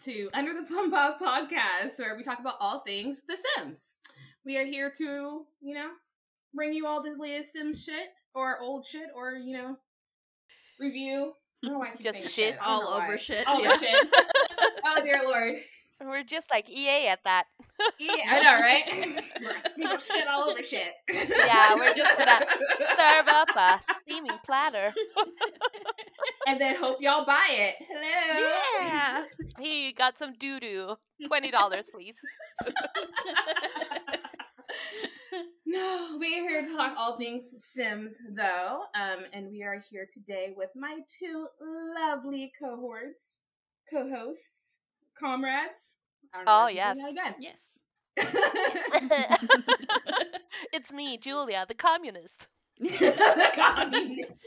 to Under the Plum Bob podcast, where we talk about all things The Sims. We are here to, you know, bring you all the latest Sims shit or old shit or, you know, review. I don't know why I keep Just shit I all why. over shit. All yeah. shit. oh dear lord. We're just like EA at that. Yeah, I know, right? We're people shit all over shit. Yeah, we're just gonna Serve up a steaming platter. and then hope y'all buy it. Hello. Yeah. Here, you got some doo doo. Twenty dollars, please. No, we are here to talk all things Sims, though, um, and we are here today with my two lovely cohorts, co-hosts, comrades. I don't know Oh, if you can yes. do yes. it's me, Julia, the communist. the communist.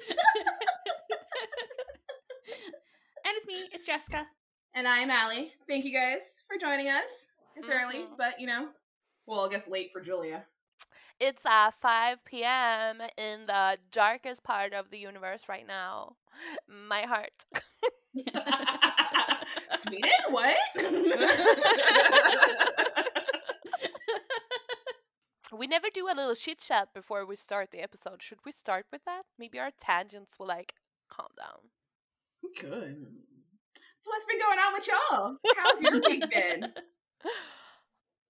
And it's me, it's Jessica. And I'm Allie. Thank you guys for joining us. It's early, Mhm. but you know, well, I guess late for Julia. It's uh 5 p.m. in the darkest part of the universe right now. My heart. Sweden? What? We never do a little chit chat before we start the episode. Should we start with that? Maybe our tangents will like calm down. Good. So what's been going on with y'all? How's your week been?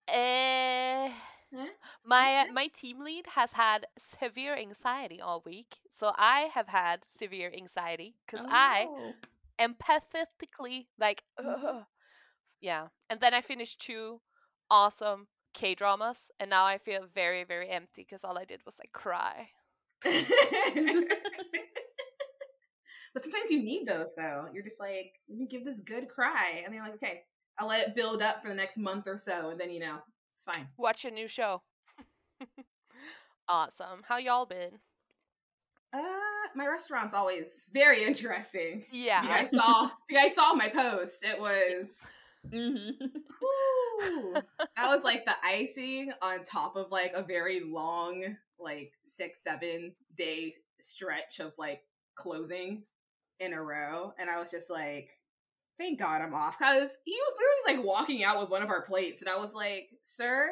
Eh, Huh? my my team lead has had severe anxiety all week, so I have had severe anxiety because I Oh. am pathetically like, Mhm. Ugh. yeah. And then I finished two awesome K dramas, and now I feel very very empty because all I did was like cry. but sometimes you need those though. You're just like, let me give this good cry. And then you're like, okay, I'll let it build up for the next month or so, and then you know, it's fine. Watch a new show. awesome. How y'all been? Uh my restaurant's always very interesting. If you Yeah. guys saw you guys saw my post, it was Mhm. That was like the icing on top of like a very long, like six, seven day stretch of like closing in a row. And I was just like, thank God I'm off. Cause he was literally like walking out with one of our plates. And I was like, sir,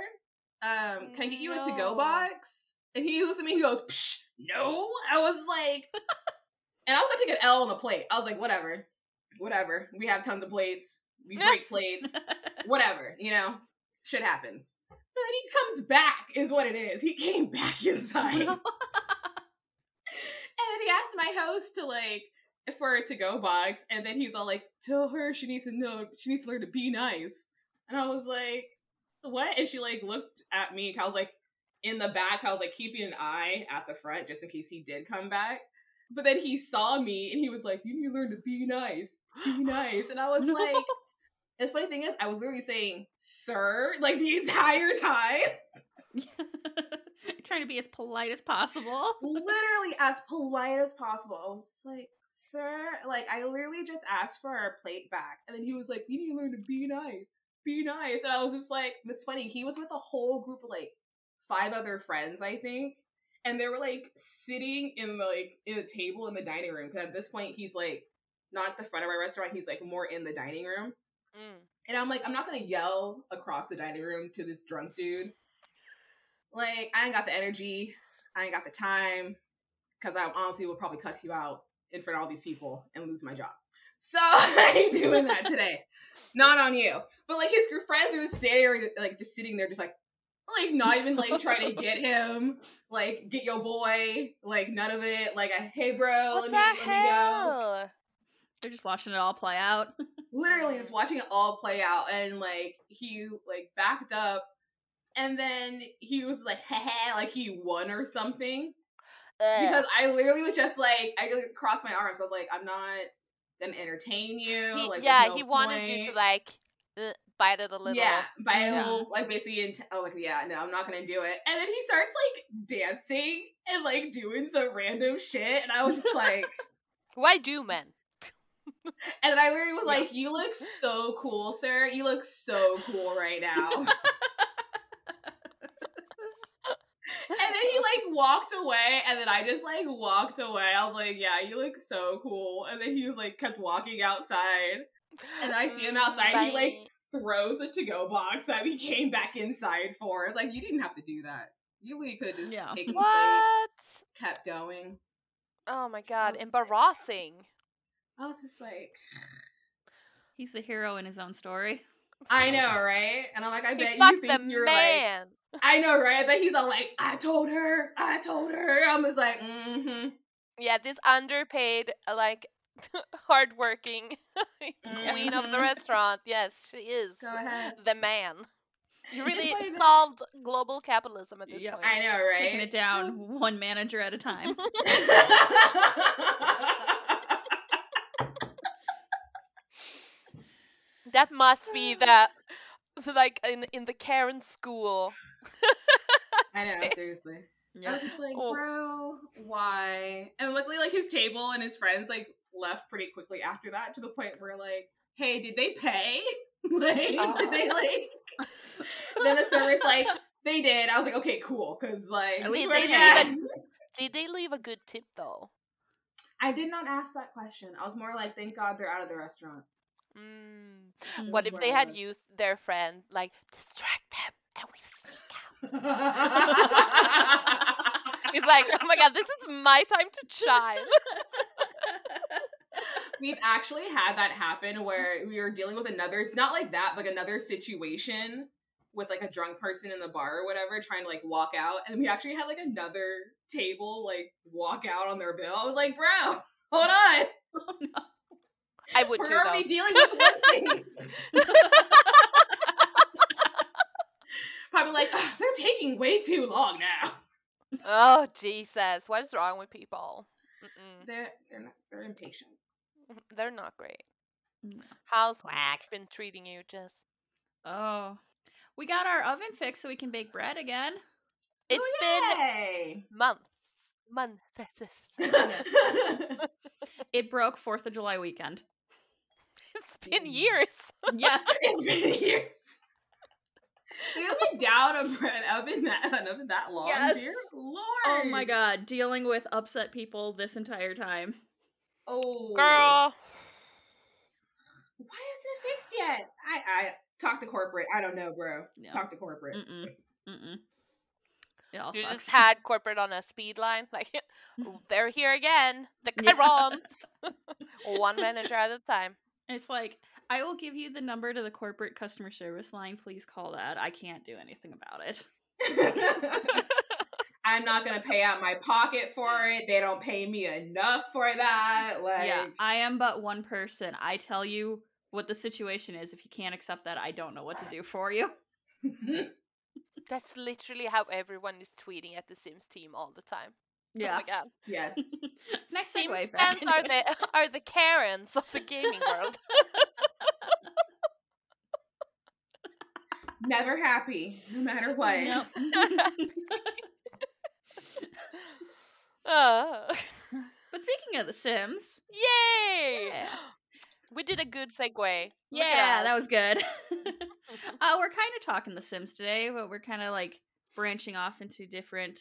um, can I get you a to go box? And he looks at me, he goes, Psh, no. I was like, and I was gonna take an L on the plate. I was like, whatever, whatever. We have tons of plates. We break plates whatever, you know, shit happens. But then he comes back, is what it is. He came back inside. and then he asked my host to like for a to go box, and then he's all like, "Tell her she needs to know, she needs to learn to be nice." And I was like, "What?" And she like looked at me. I was like in the back. I was like keeping an eye at the front just in case he did come back. But then he saw me and he was like, "You need to learn to be nice, be nice." And I was No. like. The funny thing is, I was literally saying "sir" like the entire time, Trying to be as polite as possible. literally as polite as possible. I was just like, "Sir," like I literally just asked for our plate back, and then he was like, "You need to learn to be nice, be nice." And I was just like, "It's funny." He was with a whole group of like five other friends, I think, and they were like sitting in the like in a table in the dining room. Because at this point, he's like not at the front of our restaurant; he's like more in the dining room. Mm. And I'm like, I'm not gonna yell across the dining room to this drunk dude. Like, I ain't got the energy. I ain't got the time. Cause I honestly will probably cuss you out in front of all these people and lose my job. So I ain't doing that today. Not on you. But like his group friends are just standing there, like just sitting there, just like, like not even like trying to get him, like get your boy, like none of it. Like, a, hey bro, What let the me, let me go? They're just watching it all play out. literally just watching it all play out and like he like backed up and then he was like heh like he won or something Ugh. because i literally was just like i like, crossed my arms i was like i'm not gonna entertain you He- like yeah, no he wanted you to like uh, bite it a little. yeah by a Yeah. little like basically int- oh like yeah no i'm not gonna do it and then he starts like dancing and like doing some random shit and i was just like Why do men? And then I literally was Yeah. like, "You look so cool, sir. You look so cool right now." and then he like walked away, and then I just like walked away. I was like, "Yeah, you look so cool." And then he was like kept walking outside, And I see him outside. He like Bye. Throws the to-go box that we came back inside for. It's like you didn't have to do that. You really could have just Yeah. taken the plate, What? kept going. Oh my god, was like- embarrassing. I was just like, He's the hero in his own story. I know, right? And I'm like, I He bet fucked you think you're like. I know, right? I bet he's all like, I told her, I told her. I'm just like, mm-hmm. Yeah, this underpaid, like, hardworking queen of the Mhm. restaurant. Yes, she is Go ahead. the man. You really like that. solved global capitalism at this Yep. point. I know, right? Taking it down one manager at a time. That must be the like in in the Karen school. I know, seriously. I was just like, Oh. bro, why? And luckily, like his table and his friends like left pretty quickly after that to the point where like, hey, did they pay? like, did they like? then the server's like, they did. I was like, okay, cool, because like, At least they did. God- Did they leave a good tip though? I did not ask that question. I was more like, thank God they're out of the restaurant. Mm. What if they had used their friend like distract them and we sneak out? He's like, oh my god, this is my time to shine. We've actually had that happen where we were dealing with another, it's not like that, but another situation with like a drunk person in the bar or whatever trying to like walk out. And we actually had like another table like walk out on their bill. I was like, bro, hold on. Oh, no. I would We're too already though. dealing with one thing. Probably like, they're taking way too long now. Oh Jesus, what is wrong with people? Mm-mm. They're they're not they're impatient. They're not great. No. How's Quack. been treating you, Jess? Oh. We got our oven fixed so we can bake bread again. It's been Yay! months. Months. It broke 4th of July weekend. it's been Mm. years. Yeah. it's been years. They been down a bread oven that an oven that long, Yes. dear lord. Oh my god, dealing with upset people this entire time. Oh Girl. why isn't it fixed yet? I I talk to corporate. I don't know, bro. Yeah. Talk to corporate. Mm-mm. Mm-mm. It all You sucks. just had corporate on a speed line. Like, they're here again. The Yeah. One manager at a time. It's like, I will give you the number to the corporate customer service line. Please call that. I can't do anything about it. I'm not gonna pay out my pocket for it. They don't pay me enough for that. Like yeah, I am but one person. I tell you what the situation is. If you can't accept that, I don't know what to do for you. That's literally how everyone is tweeting at the Sims team all the time. Oh Yeah. my god. yes. nice Sims segue back. fans are into the are the Karens of the gaming world. Never happy, no matter what. Yep. Uh, but speaking of The Sims, yay! Yeah. We did a good segue. Yeah, that was good. uh, we're kind of talking The Sims today, but we're kind of like branching off into different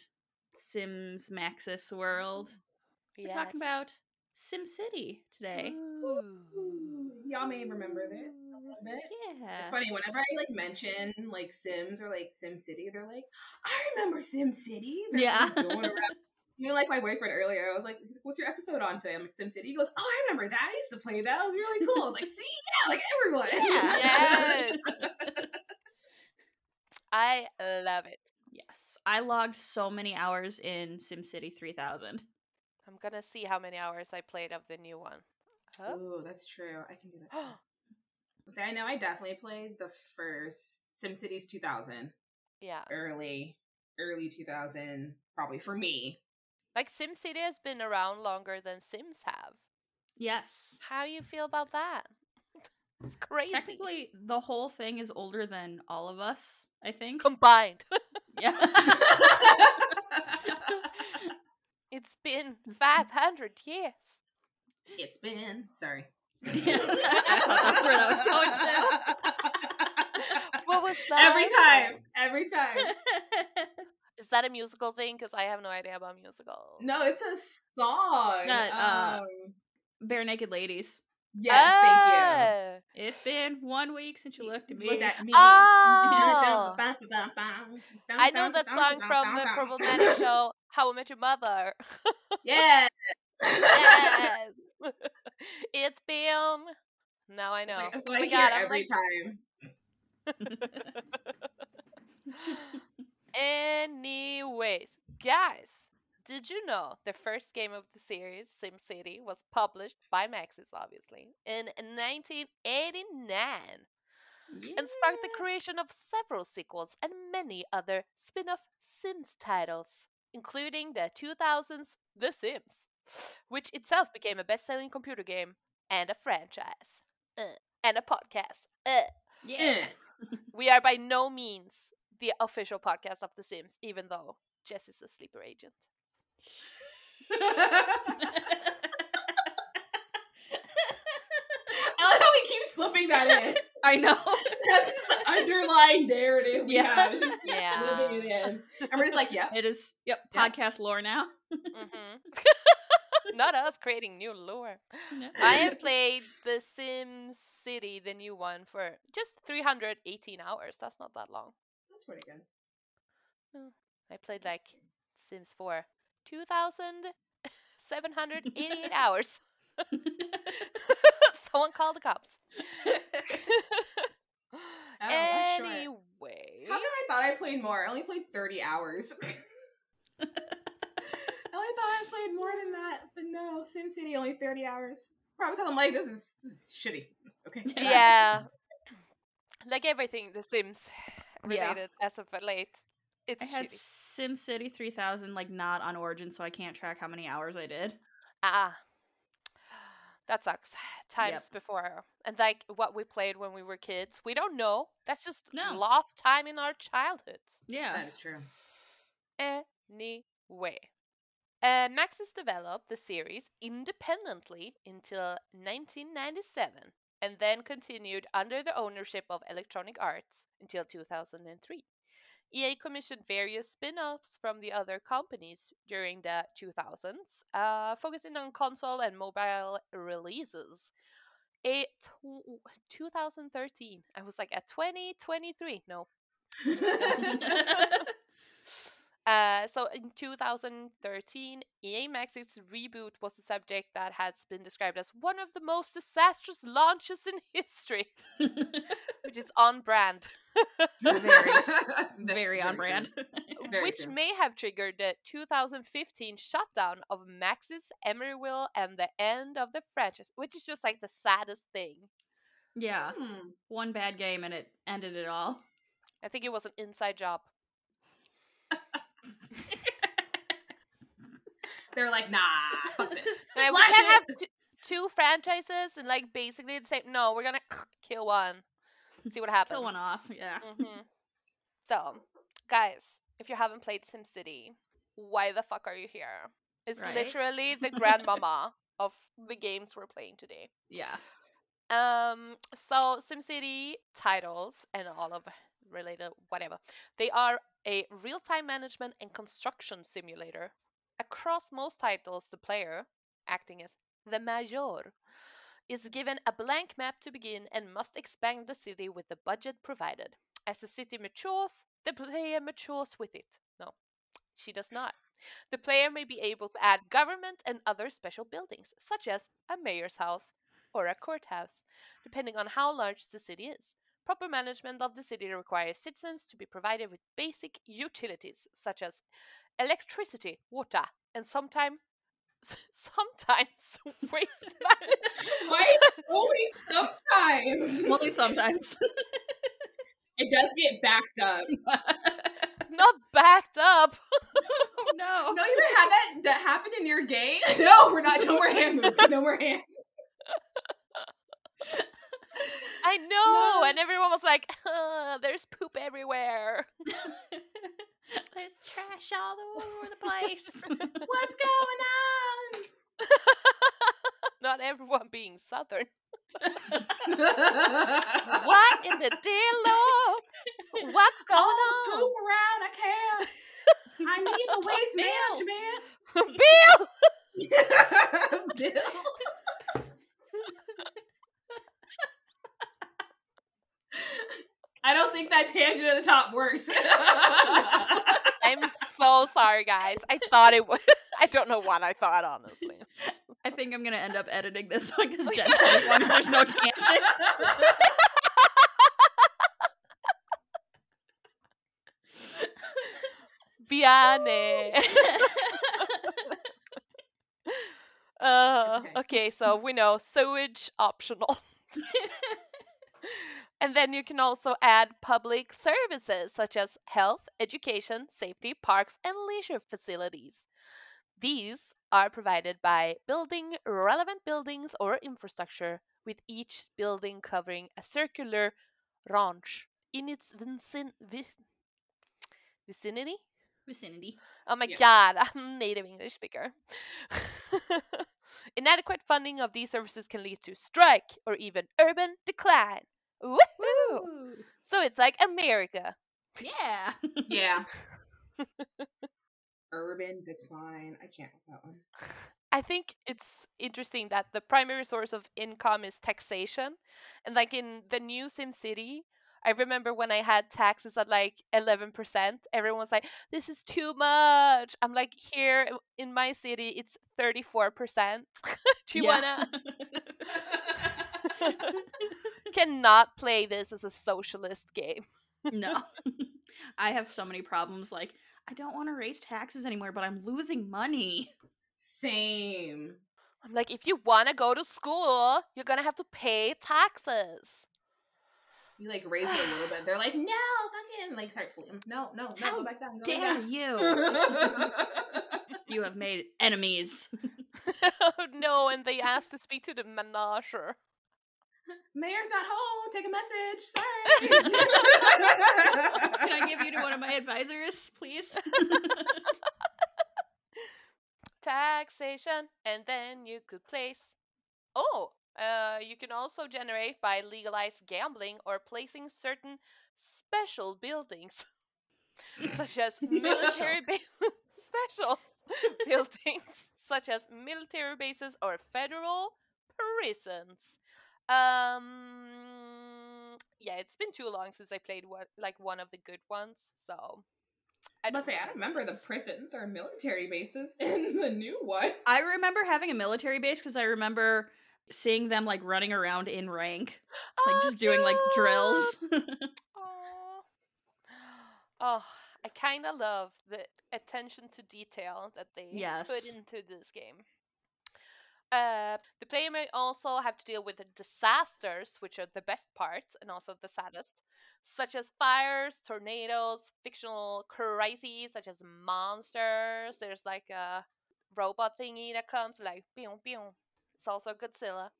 Sims Maxis world. We're talking about Sim City today. Ooh. Ooh, Y'all may remember that a little bit. Yeah, It's funny whenever I like mention like Sims or like Sim City, they're like, "I remember Sim City." They're, Yeah. like, going around. Even like my boyfriend earlier, I was like, "What's your episode on today?" I'm like, "Sim City." He goes, "Oh, I remember that. I used to play that. It was really cool." I was like, "See, yeah, like everyone." Yes. I love it. Yes, I logged so many hours in SimCity 3000. I'm gonna see how many hours I played of the new one. Oh. Ooh, that's true. I can do that. See, I know I definitely played the first SimCities 2000, yeah. early, early 2000, probably for me. Like SimCity has been around longer than Sims have. Yes. How you feel about that? it's crazy. Technically, the whole thing is older than all of us, I think. combined. yeah. it's been 500 years. it's been sorry. Yeah, that's where that was going to. What was that? Every time, every time. Is that a musical thing? Because I have no idea about musicals. No, it's a song. That, uh, um, Barenaked Ladies. Yes, thank you. Ah. It's been one week since you looked at me. Look at me. Oh. I know that song from the problematic show How I Met Your Mother. Yes. yes. it's been. Now I know. Like, Oh so I my God, every like- time. Anyways, guys, did you know the first game of the series, SimCity, was published by Maxis, obviously, in 1989 and sparked the creation of several sequels and many other spin off Sims titles, including the 2000s The Sims, which itself became a best selling computer game and a franchise, uh, and a podcast. Uh. Yeah. We are by no means the official podcast of The Sims, even though Jess is a sleeper agent. I like how we keep slipping that in. I know. That's just the underlying narrative we Yeah. have. It's just Yeah. slipping it in. And we're just like, yeah. It is. Yep. Yeah. Podcast lore now. hmm Not us creating new lore. No. I have played The Sims City, the new one, for just 318 hours. That's not that long. That's pretty good. I played like Sims for 2,788 hours. Someone call the cops. Oh, anyway, How come I thought I played more? I only played 30 hours. I only thought I played more than that, but no, SimCity only 30 hours. Probably because I'm like, this is, this is shitty. Okay. yeah, like everything The Sims Yeah. related as of late, it's I had shitty. SimCity 3000 like not on Origin, so I can't track how many hours I did. Ah, that sucks. Times before, and like what we played when we were kids, we don't know. That's just No. lost time in our childhoods. Yeah. That is true. Anyway, uh, Maxis developed the series independently until 1997, and then continued under the ownership of Electronic Arts until 2003. EA commissioned various spin offs from the other companies during the 2000s, uh, focusing on console and mobile releases. A tw- 2013, I was like, at 2023, no. Uh, so in 2013, EA Maxis reboot was a subject that has been described as one of the most disastrous launches in history, which is on brand. Very. Very on brand. Very which true. may have triggered the 2015 shutdown of Maxis Emeryville and the end of the franchise, which is just like the saddest thing. yeah. Hmm. One bad game and it ended it all. I think it was an inside job. They're like, nah, fuck this. Uh, we can't have t- two franchises and like basically the same. No, we're gonna kill one. See what happens. Kill one off. Yeah. hmm So, guys, if you haven't played SimCity, why the fuck are you here? It's Right? literally the grandmama of the games we're playing today. Yeah. Um, so SimCity titles and all of related whatever, they are a real-time management and construction simulator. Across most titles, the player, acting as the major, is given a blank map to begin and must expand the city with the budget provided. As the city matures, the player matures with it. No, she does not. The player may be able to add government and other special buildings, such as a mayor's house or a courthouse, depending on how large the city is. Proper management of the city requires citizens to be provided with basic utilities such as electricity, water, and sometimes sometimes waste management. Why? Only sometimes. Only sometimes. It does get backed up. Not backed up. oh no. No, you ever had that that happened in your game? No, we're not. No more hand movement. No more hand. I know, No. and everyone was like, "Uh, "There's poop everywhere." There's trash all over the place. What's going on? Not everyone being Southern. what in the dear Lord? What's going oh, on? Poop around, I can't. I need a waste management. man. Bill. Bill. I don't think that tangent at the top works. I'm so sorry, guys. I thought it would. I don't know what I thought, honestly. I think I'm gonna end up editing this one because Jen said as long as there's no tangents. Biane. uh, okay. okay, so we know sewage optional. And then you can also add public services such as health, education, safety, parks, and leisure facilities. These are provided by building relevant buildings or infrastructure, with each building covering a circular range in its vicin- vicinity. Vicinity. Oh my Yeah. god, I'm a native English speaker. Inadequate funding of these services can lead to strike or even urban decline. Woohoo! Ooh. So it's like America. Yeah. yeah. Urban decline. I can't with that one. I think it's interesting that the primary source of income is taxation. And like in the new SimCity, I remember when I had taxes at like 11%, everyone's like, this is too much. I'm like, here in my city, it's 34%. Do you Yeah. wanna? Cannot play this as a socialist game. no. I have so many problems. Like, I don't want to raise taxes anymore, but I'm losing money. Same. I'm like, if you wanna go to school, you're gonna have to pay taxes. You like raise it a little bit. They're like, no, fucking like start fleeing. No, no, no, How go back down. Go Dare back you? You have made enemies. oh no, and they asked to speak to the menager. Mayor's not home. Take a message. Sorry. Can I give you to one of my advisors, please? Taxation, and then you could place. Oh, uh, you can also generate by legalized gambling or placing certain special buildings, such as military ba- special buildings, such as military bases or federal prisons. Um, yeah, it's been too long since I played one, like one of the good ones, so. I must say, I remember the prisons or military bases in the new one. I remember having a military base because I remember seeing them like running around in rank, like Oh, just doing like drills. Aw. Oh, I kind of love the attention to detail that they Yes. put into this game. Uh, the player may also have to deal with the disasters, which are the best parts and also the saddest, such as fires, tornadoes, fictional crises such as monsters. There's like a robot thingy that comes like pew pew. It's also Godzilla.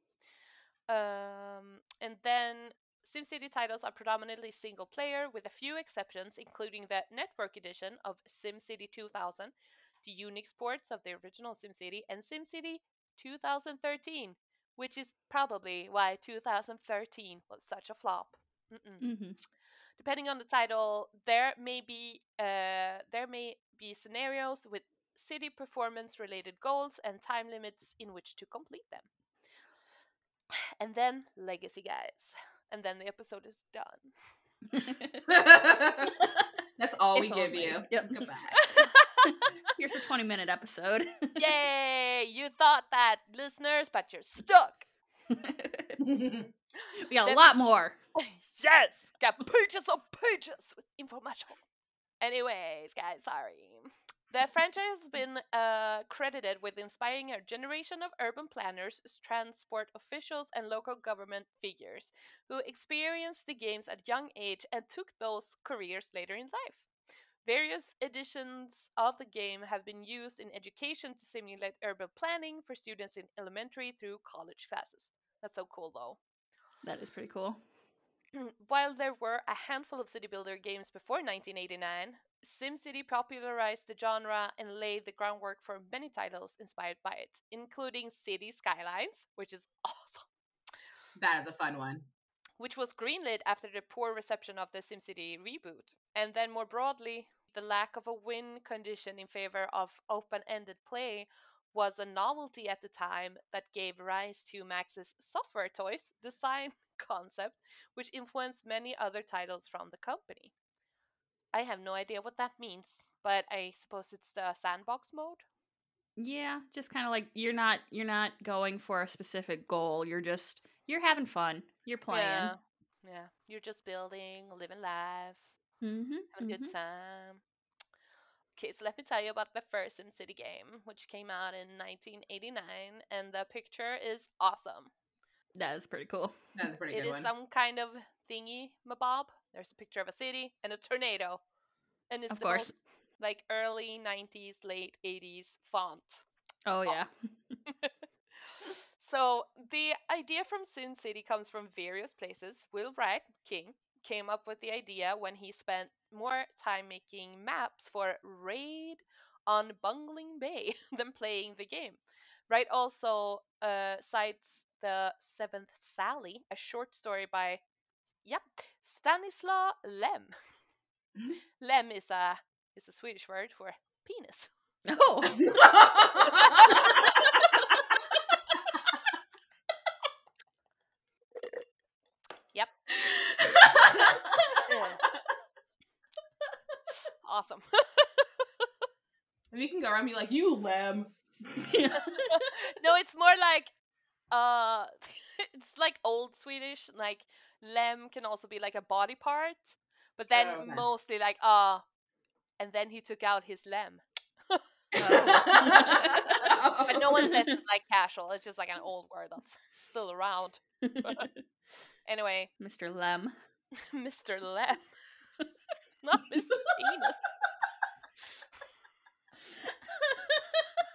Um, and then SimCity titles are predominantly single player, with a few exceptions, including the Network Edition of SimCity 2000, the Unix ports of the original SimCity, and SimCity 2013, which is probably why 2013 was such a flop. Mm-mm. hmm Depending on the title, there may be uh, there may be scenarios with city performance related goals and time limits in which to complete them. And then legacy guys. And then the episode is done. That's all we give only. you. Yep. Goodbye. Here's a 20 minute episode. Yay! You thought that, listeners, but you're stuck. we got a lot more. yes! Got pages of pages with information. Anyways, guys, sorry. The franchise has been uh, credited with inspiring a generation of urban planners, transport officials, and local government figures who experienced the games at young age and took those careers later in life. Various editions of the game have been used in education to simulate urban planning for students in elementary through college classes. That's so cool, though. That is pretty cool. While there were a handful of city builder games before 1989, SimCity popularized the genre and laid the groundwork for many titles inspired by it, including City Skylines, which is awesome, that is a fun one. Which was greenlit after the poor reception of the SimCity reboot. And then more broadly, the lack of a win condition in favor of open-ended play was a novelty at the time that gave rise to Maxis software toys design concept, which influenced many other titles from the company. I have no idea what that means, but I suppose it's the sandbox mode. Yeah, just kind of like you're not you're not going for a specific goal. You're just you're having fun. You're playing. Yeah, yeah. You're just building, living life, Mm-hmm. having a good time. Okay, so let me tell you about the first SimCity game, which came out in 1989, and the picture is awesome. That is pretty cool. That's pretty It is one. some kind of thingy mabob. There's a picture of a city and a tornado, and it's Of the course. most like early 90s, late 80s font. Oh yeah. So the idea from SimCity comes from various places. Will Wright, King, came up with the idea when he spent more time making maps for Raid on Bungling Bay than playing the game. Wright also uh, cites the Seventh Sally, a short story by, yep, Stanislaw Lem. Lem is a is a Swedish word for penis. Oh. Yep. awesome. And you can go around and be like, you lem. no, it's more like uh it's like old Swedish, like lem can also be like a body part, but then Oh, okay. mostly like uh and then he took out his lem. But no one says it like casual. It's just like an old word that's still around. Anyway, Mr. Lem. Mr. Lem. Not Mr. Penis.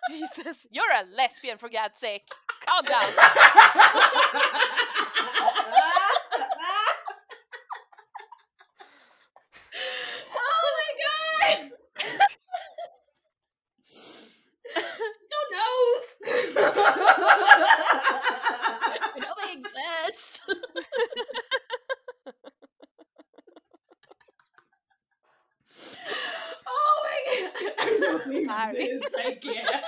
Jesus, you're a lesbian for God's sake. Calm down. oh my god! Still knows. I know they exist. oh my god! I know they Sorry. exist. I can't.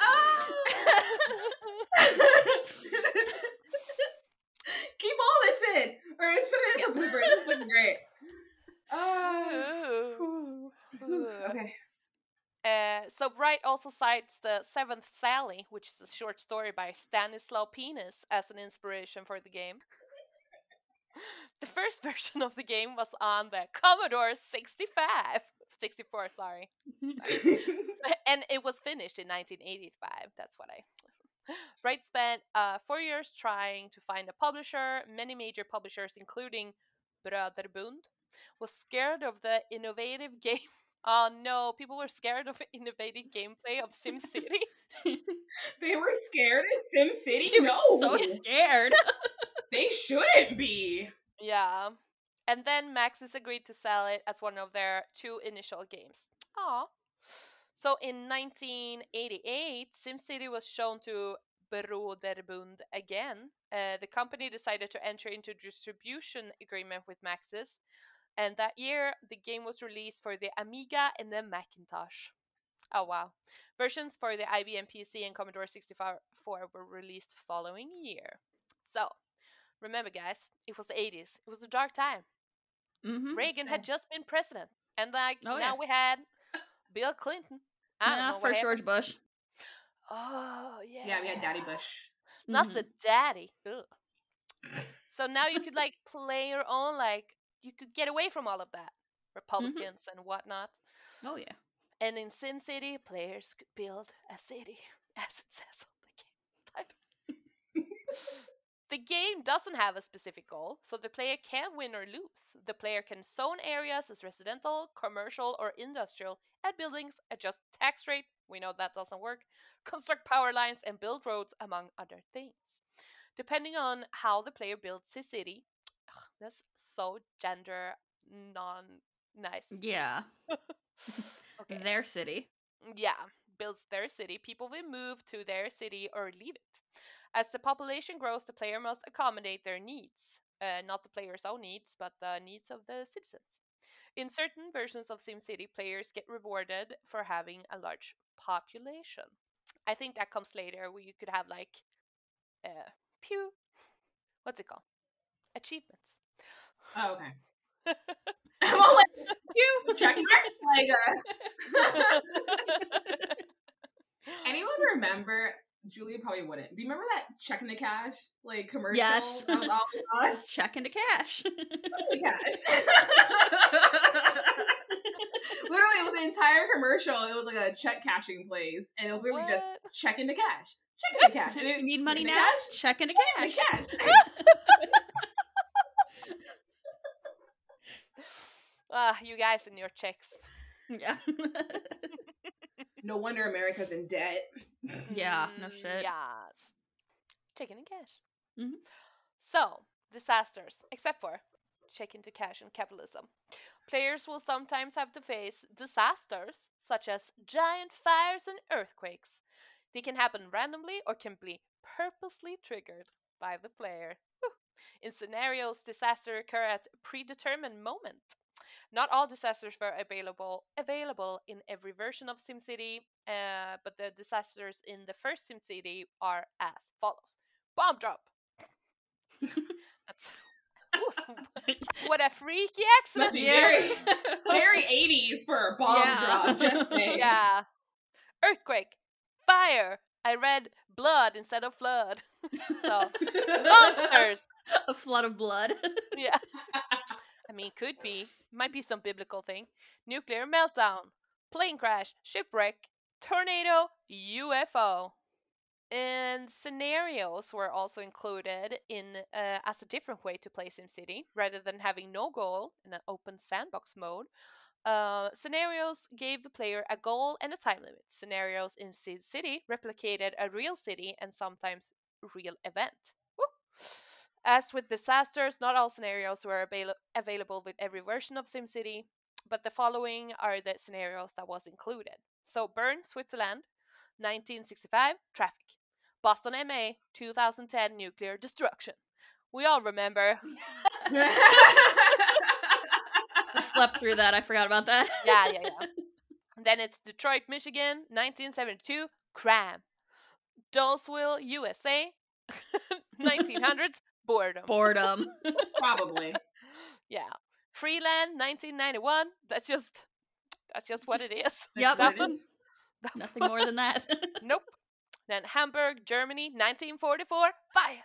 Oh. Keep all this in, or it's put it in a blooper. This is looking great. Oh. Ooh. Whew, Okay. Uh, so Wright also cites the Seventh Sally, which is a short story by Stanislaw Penis, as an inspiration for the game. The first version of the game was on the Commodore 65, 64, sorry, and it was finished in 1985. That's what I. Wright spent uh, four years trying to find a publisher. Many major publishers, including Bröderbund, was scared of the innovative game. Oh no, people were scared of innovative gameplay of SimCity. They were scared of Sim City. They no, so scared. they shouldn't be. yeah. And then Maxis agreed to sell it as one of their two initial games. Aw. So in 1988, SimCity was shown to Broderbund again. Uh, the company decided to enter into distribution agreement with Maxis, and that year the game was released for the Amiga and the Macintosh. Oh wow! Versions for the IBM PC and Commodore 64 were released following year. So remember, guys, it was the 80s. It was a dark time. mm-hmm. Reagan had just been president, and like Oh, now yeah. we had Bill Clinton. I don't know first. George Bush. Oh yeah. Yeah, we had Daddy Bush. Not Mhm. the daddy. Ugh. So now you could like play your own like you could get away from all of that. Republicans and whatnot. Oh yeah. And in SimCity, players could build a city, as it says on the game title. the game doesn't have a specific goal, so the player can win or lose. The player can zone areas as residential, commercial, or industrial, add buildings, adjust tax rate, we know that doesn't work, construct power lines, and build roads, among other things. Depending on how the player builds his city, ugh, that's so gender non nice. Yeah. Okay. Their city. yeah, builds their city, people will move to their city or leave it. As the population grows, the player must accommodate their needs. Uh, not the player's own needs, but the needs of the citizens. In certain versions of SimCity, players get rewarded for having a large population. I think that comes later, where you could have like uh, pew. What's it called? Achievements. Oh, okay. I'm all like, you check mark? Like, uh, anyone remember? Julia probably wouldn't. Do you remember that checking the cash like commercial? Yes. That was always on? Check into cash. the cash. literally, it was an entire commercial. It was like a check cashing place, and it was literally just What? check into cash, check into cash. It- need money now? cash, Check into check cash. into cash. Ah, you guys and your checks. Yeah. No wonder America's in debt. Yeah, no Mm, shit. Yes. Checking in cash. Mhm. So, disasters, except for check into cash and capitalism. Players will sometimes have to face disasters such as giant fires and earthquakes. They can happen randomly or can be purposely triggered by the player. In scenarios, disasters occur at a predetermined moment. Not all disasters were available available in every version of SimCity, uh, but the disasters in the first SimCity are as follows: bomb drop. What a freaky accident! Must accident! be very, very 80s for a bomb Yeah. drop. Just saying. Yeah. Earthquake, fire. I read blood instead of flood. so monsters. a flood of blood. Yeah. Mean, could be. Might be some biblical thing. Nuclear meltdown, plane crash, shipwreck, tornado, UFO. And scenarios were also included in uh, as a different way to play SimCity, rather than having no goal in an open sandbox mode. Uh, scenarios gave the player a goal and a time limit. Scenarios in SimCity replicated a real city and sometimes real event. As with disasters, not all scenarios were avail- available with every version of SimCity, but the following are the scenarios that was included. So Bern, Switzerland, 1965, traffic. Boston, MA, 2010, nuclear destruction. We all remember. I slept through that. I forgot about that. Yeah, yeah, yeah. then it's Detroit, Michigan, 1972, crime. Dullsville, USA, 1900s, boredom. Boredom. Probably. Yeah. Freeland, 1991. That's just that's just what it is. Yep. That's what it That is. Nothing more than that. Nope. Then Hamburg, Germany, 1944. Fire.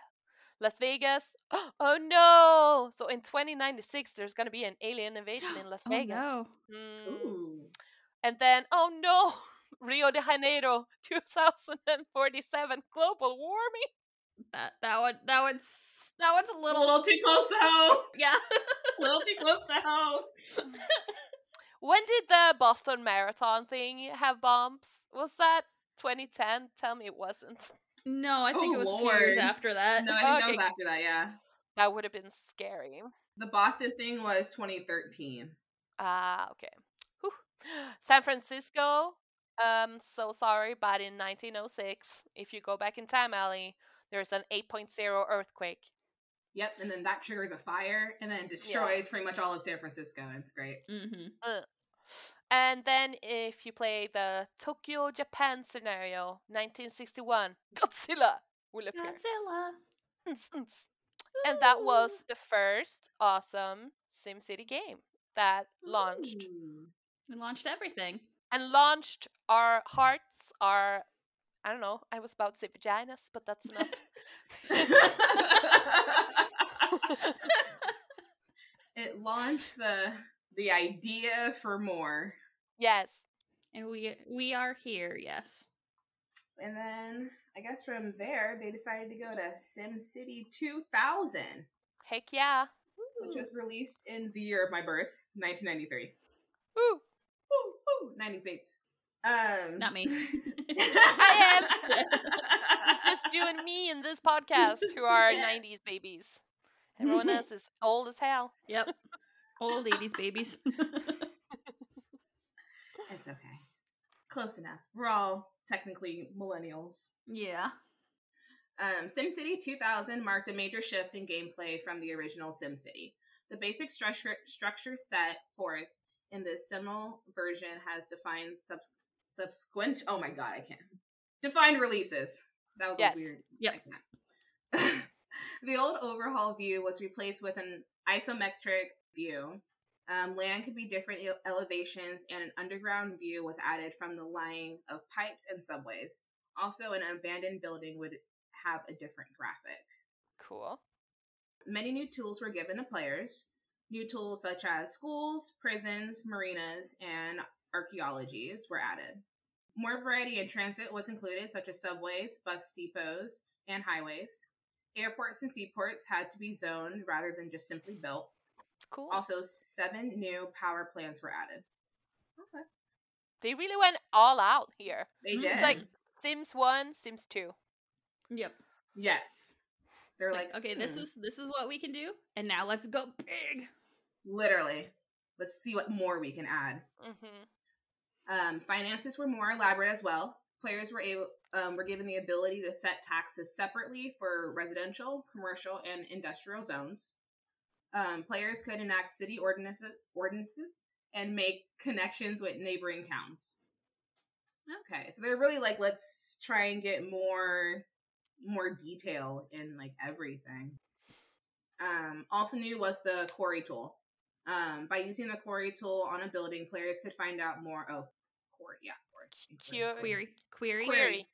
Las Vegas. Oh no! So in 2096, there's gonna be an alien invasion in Las Vegas. oh Vegas. no. Mm. And then, oh no! Rio de Janeiro, 2047. Global warming. That that one that one's that one's a A little, little too close to home. yeah. A little too close to home. When did the Boston Marathon thing have bombs? Was that 2010? Tell me it wasn't. No, I think Oh, it was a few years after that. No, I think that Okay. was after that, yeah. That would have been scary. The Boston thing was 2013. Ah, okay. Whew. San Francisco. Um, so sorry, but in 1906, if you go back in time, Allie, there's an 8.0 earthquake. Yep, and then that triggers a fire and then destroys pretty much all of San Francisco. It's great. Mm-hmm. And then if you play the Tokyo, Japan scenario, 1961, Godzilla will appear. Godzilla. Ns, ns. And that was the first awesome SimCity game that launched Ooh. We launched everything. and launched our hearts, our I don't know, I was about to say vaginas, but that's not. it launched the the idea for more. yes. And we we are here, yes. And then I guess from there they decided to go to SimCity 2000, Heck yeah. which was released in the year of my birth, 1993. Woo. Woo, woo, 90s babes. Um, Not me. I am. It's just you and me in this podcast who are Yes. 90s babies. Everyone else is old as hell. Yep. Old 80s babies. It's okay. Close enough. We're all technically millennials. yeah. Um, SimCity 2000 marked a major shift in gameplay from the original SimCity. The basic structure, structure set forth in the Simal version has defined subs- subsequent. Oh my god, I can't. Defined releases. That was Yes. a weird. Yeah. The old overhaul view was replaced with an isometric view. Um, land could be different elevations, and an underground view was added from the line of pipes and subways. Also, an abandoned building would have a different graphic. Cool. Many new tools were given to players. New tools such as schools, prisons, marinas, and arcologies were added. More variety in transit was included, such as subways, bus depots, and highways. Airports and seaports had to be zoned rather than just simply built. Cool. Also, seven new power plants were added. Okay. They really went all out here. They Mm. did. It's like Sims 1, Sims 2. Yep. yes. They're Like, like, okay, this hmm, is this is what we can do, and now let's go big. literally. Let's see what more we can add. Mm hmm Um, finances were more elaborate as well. Players were able um, were given the ability to set taxes separately for residential, commercial, and industrial zones. Um, players could enact city ordinances, ordinances and make connections with neighboring towns. Okay, so they're really like, let's try and get more more detail in like everything. Um, also new was the quarry tool. Um, by using the quarry tool on a building, players could find out more. Oh, quarry, yeah, quarry. Query, query. Query. Query.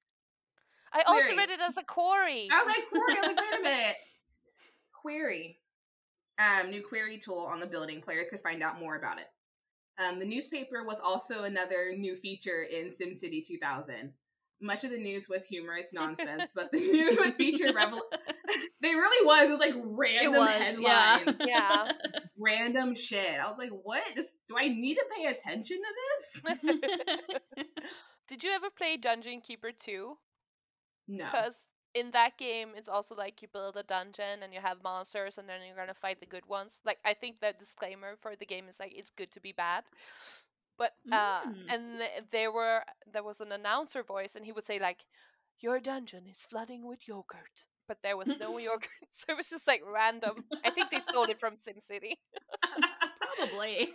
I also read it as a quarry. I was like, quarry. I was like, wait a minute. Query. Um, new query tool on the building. Players could find out more about it. Um, the newspaper was also another new feature in SimCity 2000. Much of the news was humorous nonsense, but the news would feature revel. they really was. It was like random was, headlines, yeah. random shit. I was like, what? This, do I need to pay attention to this? Did you ever play Dungeon Keeper 2? No. Because in that game, it's also like you build a dungeon and you have monsters, and then you're gonna fight the good ones. Like I think the disclaimer for the game is like it's good to be bad. But uh, Mm. and there were there was an announcer voice, and he would say like, "Your dungeon is flooding with yogurt," but there was no yogurt, so it was just like random. I think they stole it from SimCity. Probably.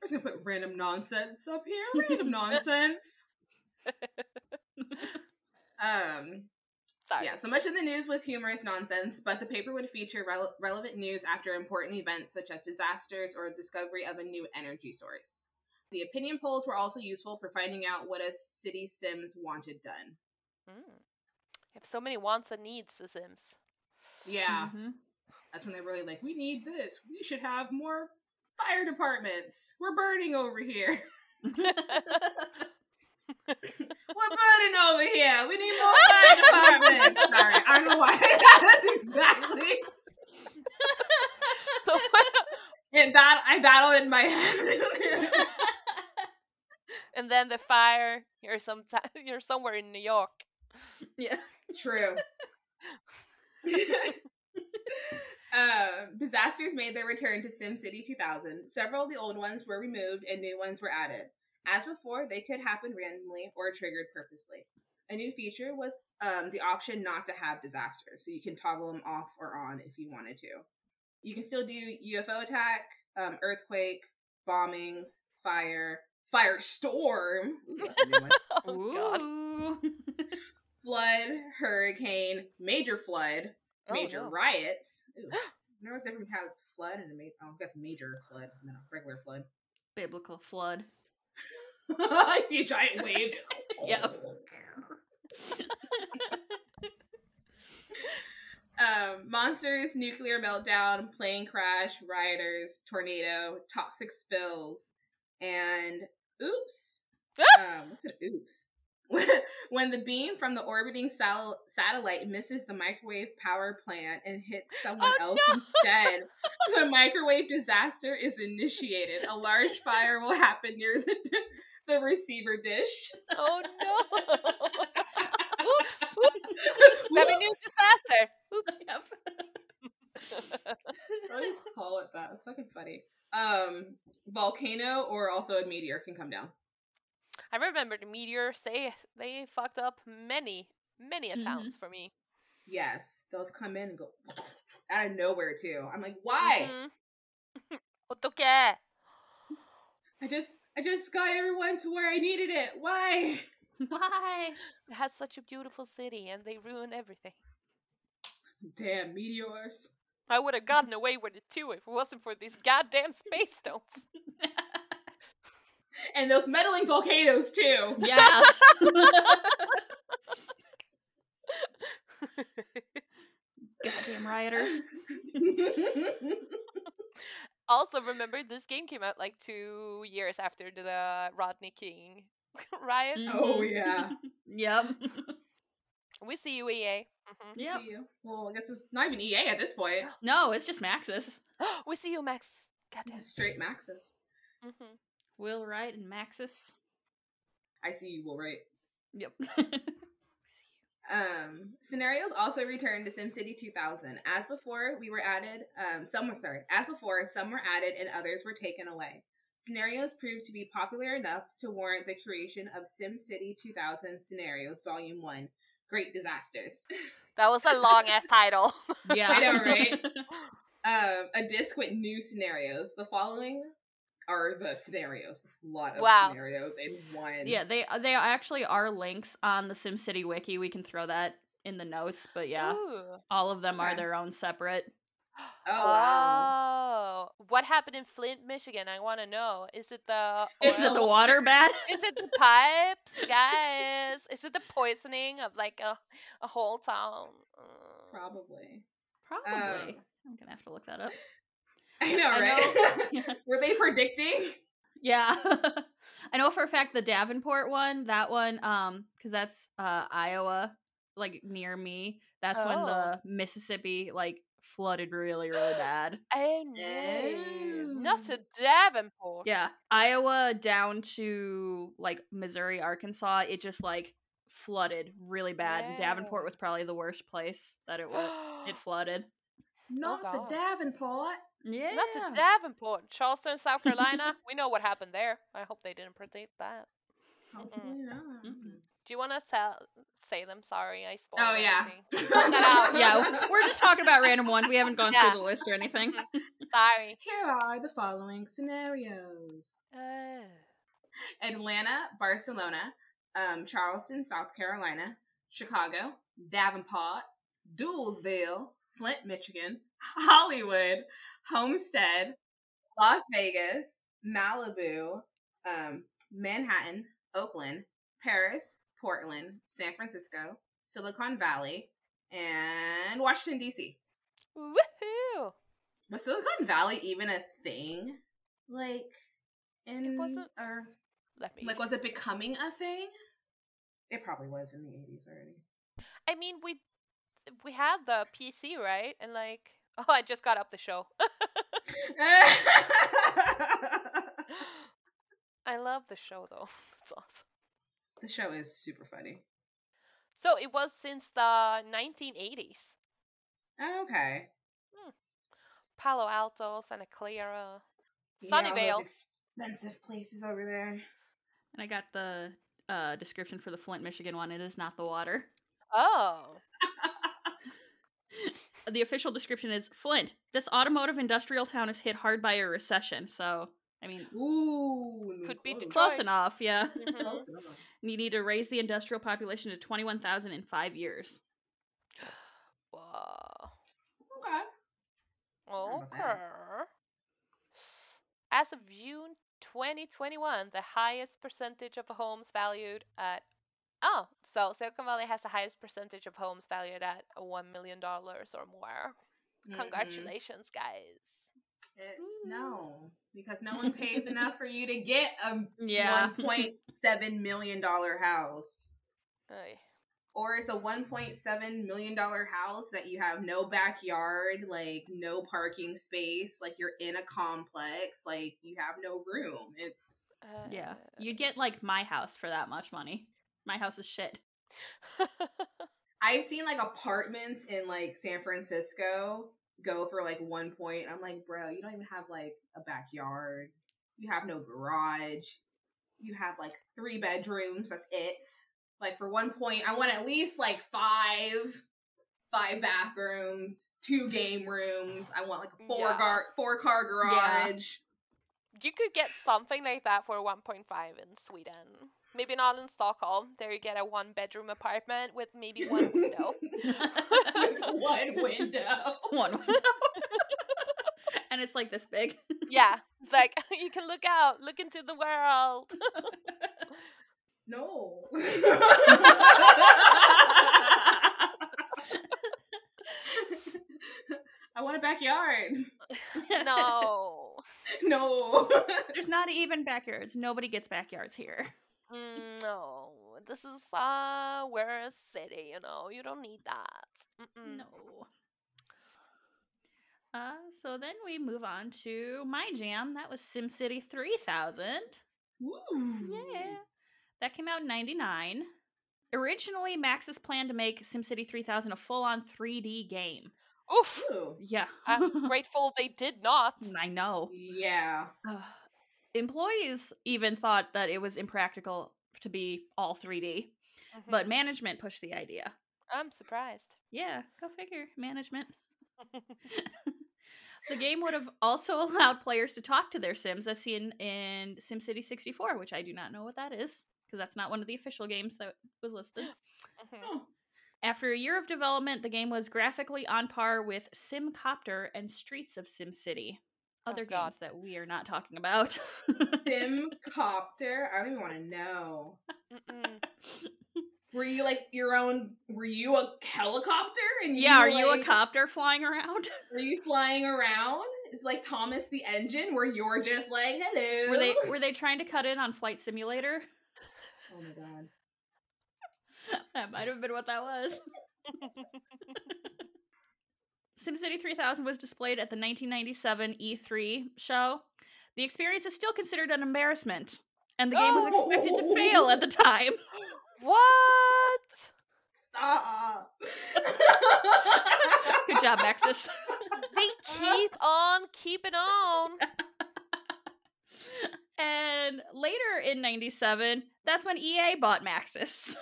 We're just gonna put random nonsense up here. Random nonsense. um. Sorry. Yeah. So much of the news was humorous nonsense, but the paper would feature rele- relevant news after important events such as disasters or discovery of a new energy source. The opinion polls were also useful for finding out what a city Sims wanted done. Mm. You have so many wants and needs, The Sims. Yeah, Mhm. that's when they're really like, "We need this. We should have more fire departments. We're burning over here. We're burning over here. We need more fire departments." Sorry, I don't know why. that's exactly. So And that I battled in my head. and then the fire. You're some you're somewhere in New York. Yeah. True. Um, disasters made their return to SimCity 2000. Several of the old ones were removed and new ones were added. As before, they could happen randomly or triggered purposely. A new feature was um, the option not to have disasters, so you can toggle them off or on if you wanted to. You can still do UFO attack, um, earthquake, bombings, fire, firestorm, Ooh, that's a new one. Oh god. Ooh. Flood, hurricane, major flood, Oh, major no. riots. Ooh. I difference between a flood and a major. Oh, I guess major flood and then regular flood. Biblical flood. I see a giant wave. Yep. um, monsters, nuclear meltdown, plane crash, rioters, tornado, toxic spills, and oops. um, what's it? Oops. When, the beam from the orbiting sal- satellite misses the microwave power plant and hits someone Oh, else no! instead, the microwave disaster is initiated. A large fire will happen near the the receiver dish. Oh no. Oops. Whoops! disaster. Oops. Yep. I just call it that. It's fucking funny. Um, volcano or also a meteor can come down. I remember the meteors. They they fucked up many many mm-hmm. accounts for me. Yes, those come in and go out of nowhere too. I'm like, why? Mm-hmm. okay. I just I just got everyone to where I needed it. Why? Why? It has such a beautiful city and they ruin everything. Damn meteors. I would have gotten away with it too if it wasn't for these goddamn space stones. And those meddling volcanoes too. yes. Goddamn rioters. also, remember this game came out like two years after the Rodney King riot. Oh, yeah. yep. We see you, EA. Mhm. Yep. See you. Well, I guess it's not even EA at this point. No, it's just Maxis. we see you, Max. Goddamn. Straight Maxis. hmm Will Wright and Maxis. I see you will Wright. Yep. Um, scenarios also returned to SimCity 2000. As before, we were added. Um, some were sorry. As before, some were added and others were taken away. Scenarios proved to be popular enough to warrant the creation of SimCity 2000 Scenarios Volume One: Great Disasters. That was a long ass title. yeah. I know, right? um, a disc with new scenarios. The following are the scenarios. There's a lot of Wow. scenarios in one. Yeah, they they actually are links on the SimCity wiki. We can throw that in the notes, but yeah, Ooh. all of them are their own separate. Oh wow. Oh, what happened in Flint, Michigan? I want to know. Is it the Is Is it the water bad? Is it the pipes, guys? Is it the poisoning of like a a whole town? Uh, Probably. Probably. Um, I'm gonna have to look that up. I know, I right? know- Were they predicting? Yeah. I know for a fact the Davenport one, that one, um, because that's uh Iowa, like near me. That's when Oh. the Mississippi like flooded really, really bad. Oh no, not Oh. to Davenport. Yeah. Iowa down to like Missouri, Arkansas, it just like flooded really bad. And Davenport was probably the worst place that it was it flooded. Not God. the Davenport. Yeah. Not to Davenport, Charleston, South Carolina. we know what happened there. I hope they didn't predict that. Hopefully not. Mm-mm. Do you want to tell, say them? Sorry, I spoiled. Oh yeah. that out. yeah, we're just talking about random ones. We haven't gone Yeah. through the list or anything. Sorry. Here are the following scenarios: Uh, Atlanta, Barcelona, um, Charleston, South Carolina, Chicago, Davenport, Dullsville, Flint, Michigan, Hollywood, Homestead, Las Vegas, Malibu, um, Manhattan, Oakland, Paris, Portland, San Francisco, Silicon Valley, and Washington D.C. woohoo! Was Silicon Valley even a thing? Like, in it wasn't- or Let me. like was it becoming a thing? It probably was in the eighties already. I mean, we we had the PC, right? And like, oh, I just got up the show. I love the show though. It's awesome. the show is super funny. So it was since the 1980s. Oh, okay. Palo Alto, Santa Clara, Yeah, all Sunnyvale. those expensive places over there. And I got the uh, description for the Flint, Michigan one. It is not the water. Oh. The official description is Flint. This automotive industrial town is hit hard by a recession. So, I mean, Ooh, Could be close. Detroit. close enough, yeah. Mhm. Close enough. you need to raise the industrial population to 21,000 in five years. Whoa. Okay. Okay. As of June 2021, the highest percentage of homes valued at oh, so Silicon Valley has the highest percentage of homes valued at one million dollars or more. Mhm. Congratulations, guys! It's no, because no one pays enough for you to get a Yeah. one point seven million dollar house. Ay. Or it's a one point seven million dollar house that you have no backyard, like no parking space, like you're in a complex, like you have no room. It's Yeah. Uh, You'd get like my house for that much money. My house is shit. I've seen like apartments in like San Francisco go for like one point. I'm like, bro, you don't even have like a backyard. You have no garage. You have like three bedrooms. That's it. Like for one point, I want at least like five, five bathrooms, two game rooms. I want like a four Yeah. gar four car garage. you could get something like that for 1.5 in Sweden. Maybe not in Stockholm. There you get a one bedroom apartment with maybe one window. One window. One window. and it's like this big. yeah, it's like you can look out, look into the world. No. I want a backyard. no. No. There's not even backyards. Nobody gets backyards here. No. This is uh we're a city, you know. You don't need that. Mm-mm. No. Uh, so then we move on to my jam. That was SimCity 3000. Yeah. That came out in 99. Originally, Maxis planned to make SimCity 3000 a full on 3D game. Oof. Ooh. Yeah. I'm grateful they did not. I know. Yeah. Employees even thought that it was impractical to be all 3D, but Mhm. management pushed the idea. I'm surprised. Yeah, go figure. Management. the game would have also allowed players to talk to their Sims, as seen in SimCity 64, which I do not know what that is, because that's not one of the official games that was listed. Mhm. Oh. After a year of development, the game was graphically on par with SimCopter and Streets of SimCity. Oh, Other God. games that we are not talking about. SimCopter. I don't even want to know. Were you like your own? Were you a helicopter? And yeah, are you a copter flying around? Were you flying around? It's like Thomas the Engine, where you're just like, hello. were they were they trying to cut in on Flight Simulator? Oh my god. that might have been what that was. SimCity 3000 was displayed at the 1997 E3 show. The experience is still considered an embarrassment, and the game was oh. expected to fail at the time. what? Stop. Good job, Maxis. They keep on keeping on. and later in 97, that's when EA bought Maxis.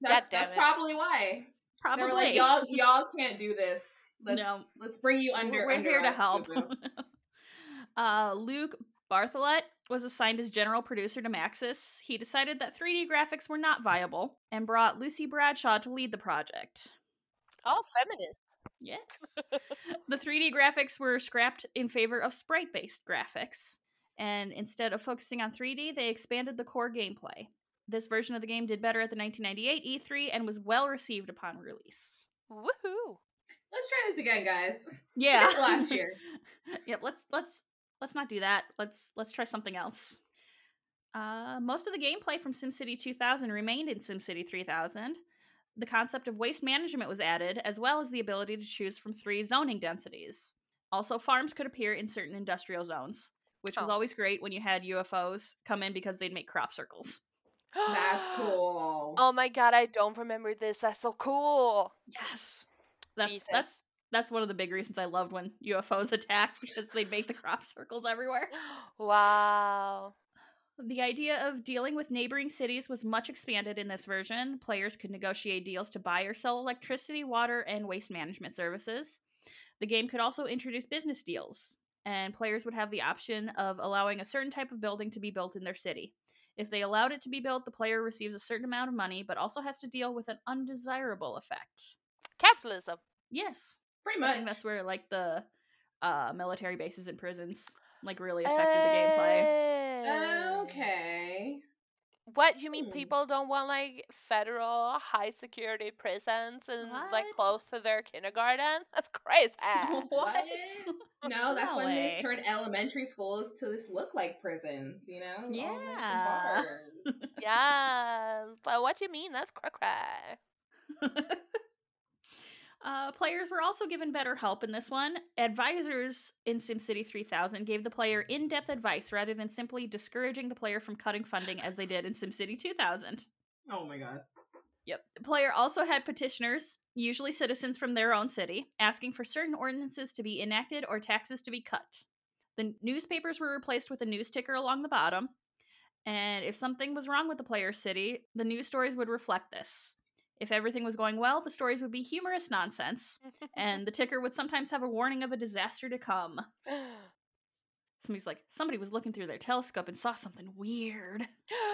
That's, that's probably why. Probably. They were like, y'all, y'all can't do this. Let's No. let's bring you under. We're, we're under here to help. uh, Luc Barthelet was assigned as general producer to Maxis. He decided that 3D graphics were not viable and brought Lucy Bradshaw to lead the project. All feminist. Yes. the 3D graphics were scrapped in favor of sprite based graphics. And instead of focusing on 3D, they expanded the core gameplay. This version of the game did better at the 1998 E3 and was well received upon release. Woohoo. Let's try this again, guys. Yeah. last year. yep, let's let's let's not do that. Let's let's try something else. Uh, most of the gameplay from SimCity 2000 remained in SimCity 3000. The concept of waste management was added, as well as the ability to choose from three zoning densities. Also, farms could appear in certain industrial zones, which was Oh. always great when you had UFOs come in because they'd make crop circles. That's cool. Oh my god, I don't remember this. That's so cool. Yes, that's Jesus. that's that's one of the big reasons I loved when UFOs attacked because they make the crop circles everywhere. Wow. The idea of dealing with neighboring cities was much expanded in this version. Players could negotiate deals to buy or sell electricity, water, and waste management services. The game could also introduce business deals, and players would have the option of allowing a certain type of building to be built in their city. If they allowed it to be built, the player receives a certain amount of money, but also has to deal with an undesirable effect. Capitalism. Yes, Pretty much. that's where like the uh, military bases and prisons like really affected the gameplay. Okay. What you mean? Hmm. People don't want like federal high security prisons and like close to their kindergarten? That's crazy. what? No, that's No when way. they turn elementary schools to this look like prisons, you know? All nice and Yeah. yes. But what you mean? That's cray cray. Uh, players were also given better help in this one. Advisors in SimCity 3000 gave the player in depth advice rather than simply discouraging the player from cutting funding as they did in SimCity 2000. Oh my god. Yep. The player also had petitioners, usually citizens from their own city, asking for certain ordinances to be enacted or taxes to be cut. The newspapers were replaced with a news ticker along the bottom, and if something was wrong with the player's city, the news stories would reflect this. If everything was going well, the stories would be humorous nonsense, and the ticker would sometimes have a warning of a disaster to come. Somebody's like, somebody was looking through their telescope and saw something weird.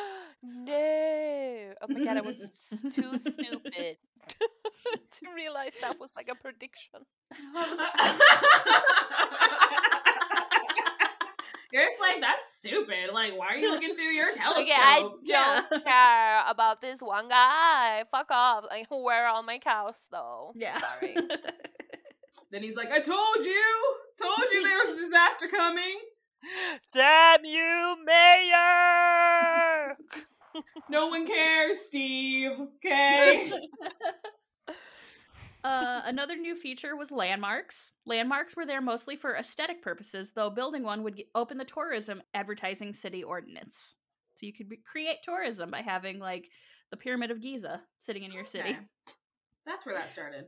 No. Oh my god, I was too stupid to realize that was like a prediction. You're just like, that's stupid. Like, why are you looking through your telescope? Okay, I don't Yeah. care about this one guy. Fuck off. Like, where are all my cows though? yeah. Sorry. Then he's like, I told you! Told you there was a disaster coming! Damn you, Mayor! No one cares, Steve. Okay. Uh, another new feature was landmarks. Landmarks were there mostly for aesthetic purposes, though building one would g- open the tourism advertising city ordinance. So you could re- create tourism by having like the Pyramid of Giza sitting in your city. That's where that started.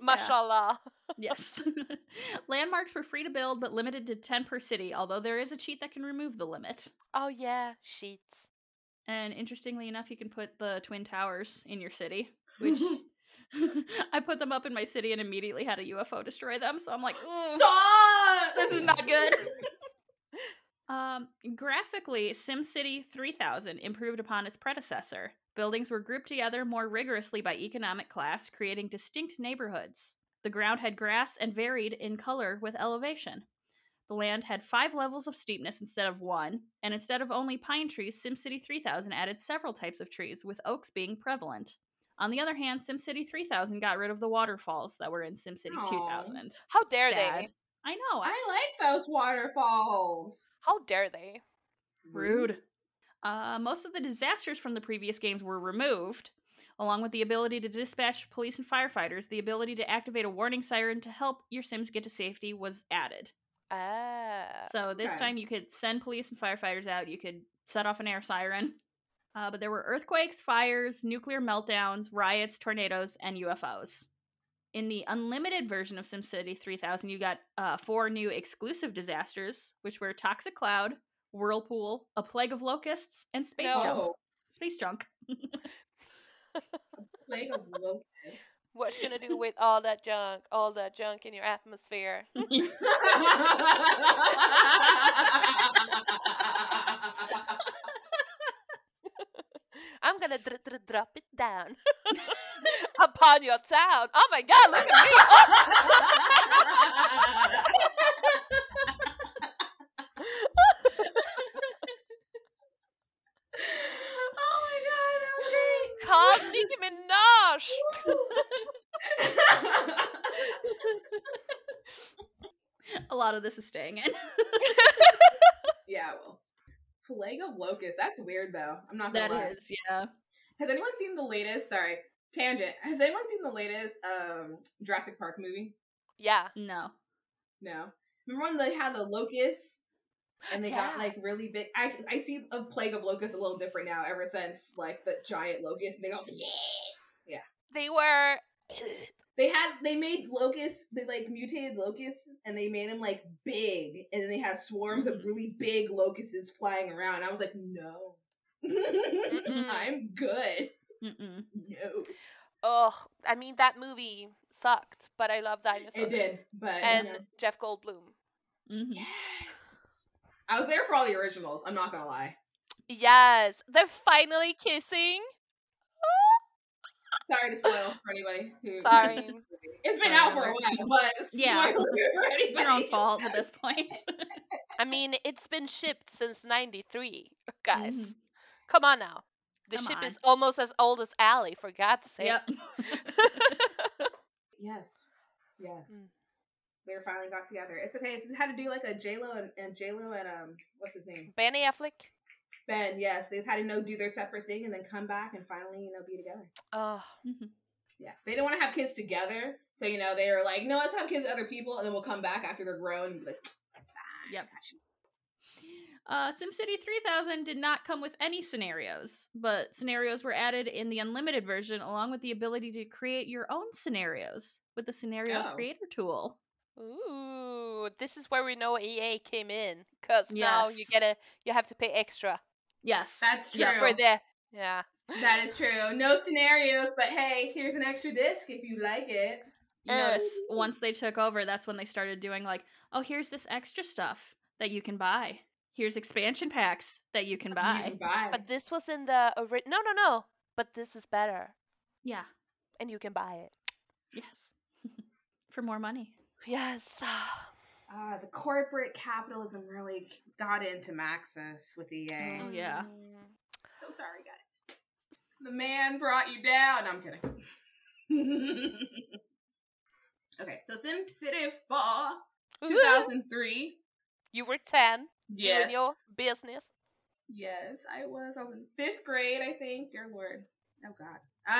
Mashallah. Yes. landmarks were free to build but limited to 10 per city, although there is a cheat that can remove the limit. Oh yeah, sheets. And interestingly enough, you can put the Twin Towers in your city, which I put them up in my city and immediately had a UFO destroy them. So I'm like, Stop! this is not good. um, graphically, SimCity 3000 improved upon its predecessor. Buildings were grouped together more rigorously by economic class, creating distinct neighborhoods. The ground had grass and varied in color with elevation. The land had five levels of steepness instead of one, and instead of only pine trees, SimCity 3000 added several types of trees, with oaks being prevalent. On the other hand, SimCity 3000 got rid of the waterfalls that were in SimCity Aw. 2000. How dare Sad. they? I know, I I like those waterfalls. How dare they? Rude. Uh, most of the disasters from the previous games were removed, along with the ability to dispatch police and firefighters. The ability to activate a warning siren to help your Sims get to safety was added. Ah. So this okay. time you could send police and firefighters out. You could set off an air siren. Uh, but there were earthquakes, fires, nuclear meltdowns, riots, tornadoes, and UFOs. In the unlimited version of SimCity 3000, you got uh, four new exclusive disasters, which were Toxic Cloud, Whirlpool, A Plague of Locusts, and Space No. Jump. Oh, Space Junk. plague of locusts. What you gonna do with all that junk? All that junk in your atmosphere? I'm gonna dr- dr- drop it down upon your town. Oh my god, look at me! oh Call Nicki Minaj. my god, A lot of this is staying in. yeah, well, plague of locusts. That's weird though. I'm not gonna that lie. is, yeah. Has anyone seen the latest? Sorry, tangent. Has anyone seen the latest um Jurassic Park movie? yeah. No. No. Remember when they had the locusts and they got like really big? I I see a plague of locusts a little different now. Ever since like the giant locusts, they go yeah, yeah. They were. They had they made locusts, they like mutated locusts, and they made them like big, and then they had swarms of really big locusts flying around. I was like, no, I'm good. Mm-mm. No, Oh, I mean that movie sucked, but I love dinosaurs. it did, but And. Jeff Goldblum. Mm-hmm. yes, I was there for all the originals. I'm not gonna lie. Yes, they're finally kissing. Sorry to spoil for anybody. Who, Sorry. it's been out for a while, but Yeah. for. It's your own fault at this point. I mean, it's been shipped since '93, guys. Mhm. Come on now. The Come ship on. is almost as old as Allie, for God's sake. Yep. Yes, yes. Mm. They finally got together. It's okay. So they had to do like a J Lo and, and J Lo and um, what's his name? Benny Affleck. Ben. Yes, they just had to know do their separate thing and then come back and finally you know be together. Oh, Mhm. Yeah, they didn't want to have kids together, so you know they were like, no, let's have kids with other people, and then we'll come back after they're grown and be like, that's fine. Yep. got you." Uh, SimCity 3000 did not come with any scenarios, but scenarios were added in the unlimited version along with the ability to create your own scenarios with the scenario Oh. creator tool. Ooh, this is where we know EA came in, cause now you Yes. get a, you have to pay extra Yes. That's true. Yep. for the, yeah. That is true. No scenarios, but hey, here's an extra disc if you like it. You know what Yes. mean? Once they took over, that's when they started doing like, oh, here's this extra stuff that you can buy. Here's expansion packs that you can You buy. can buy. But this was in the ori- no, no, no. But this is better, Yeah. and you can buy it. Yes. For more money. Yes. uh, the corporate capitalism really got into Maxis with EA. Oh, yeah. Mm. So sorry, guys. The man brought you down. No, I'm kidding. okay, so Sim City 4, 2003. You were ten, Yes. doing your business. Yes, I was. I was in fifth grade, I think. Dear Lord. Oh God.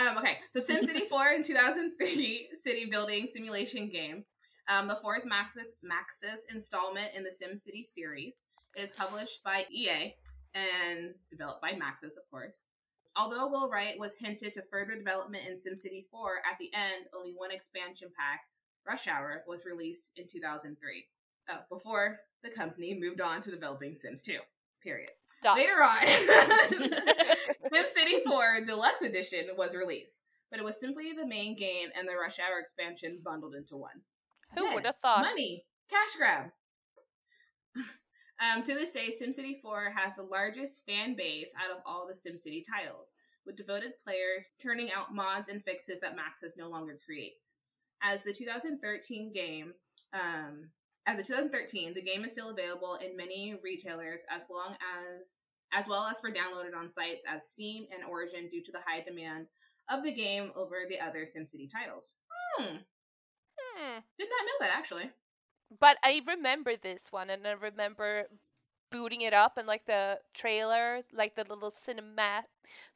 Um. Okay. So SimCity 4 in 2003 city building simulation game. Um, the fourth Maxis, Maxis installment in the SimCity series. It is published by EA and developed by Maxis, of course. Although Will Wright was hinted to further development in SimCity 4, at the end, only one expansion pack, Rush Hour, was released in 2003. Oh, before the company moved on to developing Sims 2. Period. Dot. Later on, SimCity 4 Deluxe Edition was released, but it was simply the main game and the Rush Hour expansion bundled into one. Who would have thought? Money, cash grab. um, to this day, SimCity 4 has the largest fan base out of all the SimCity titles, with devoted players turning out mods and fixes that Maxis no longer creates. As the 2013 game, um, as of 2013, the game is still available in many retailers as long as as well as for downloaded on sites as Steam and Origin due to the high demand of the game over the other SimCity titles. Hmm, Did not know that actually. But I remember this one, and I remember booting it up and like the trailer, like the little cinema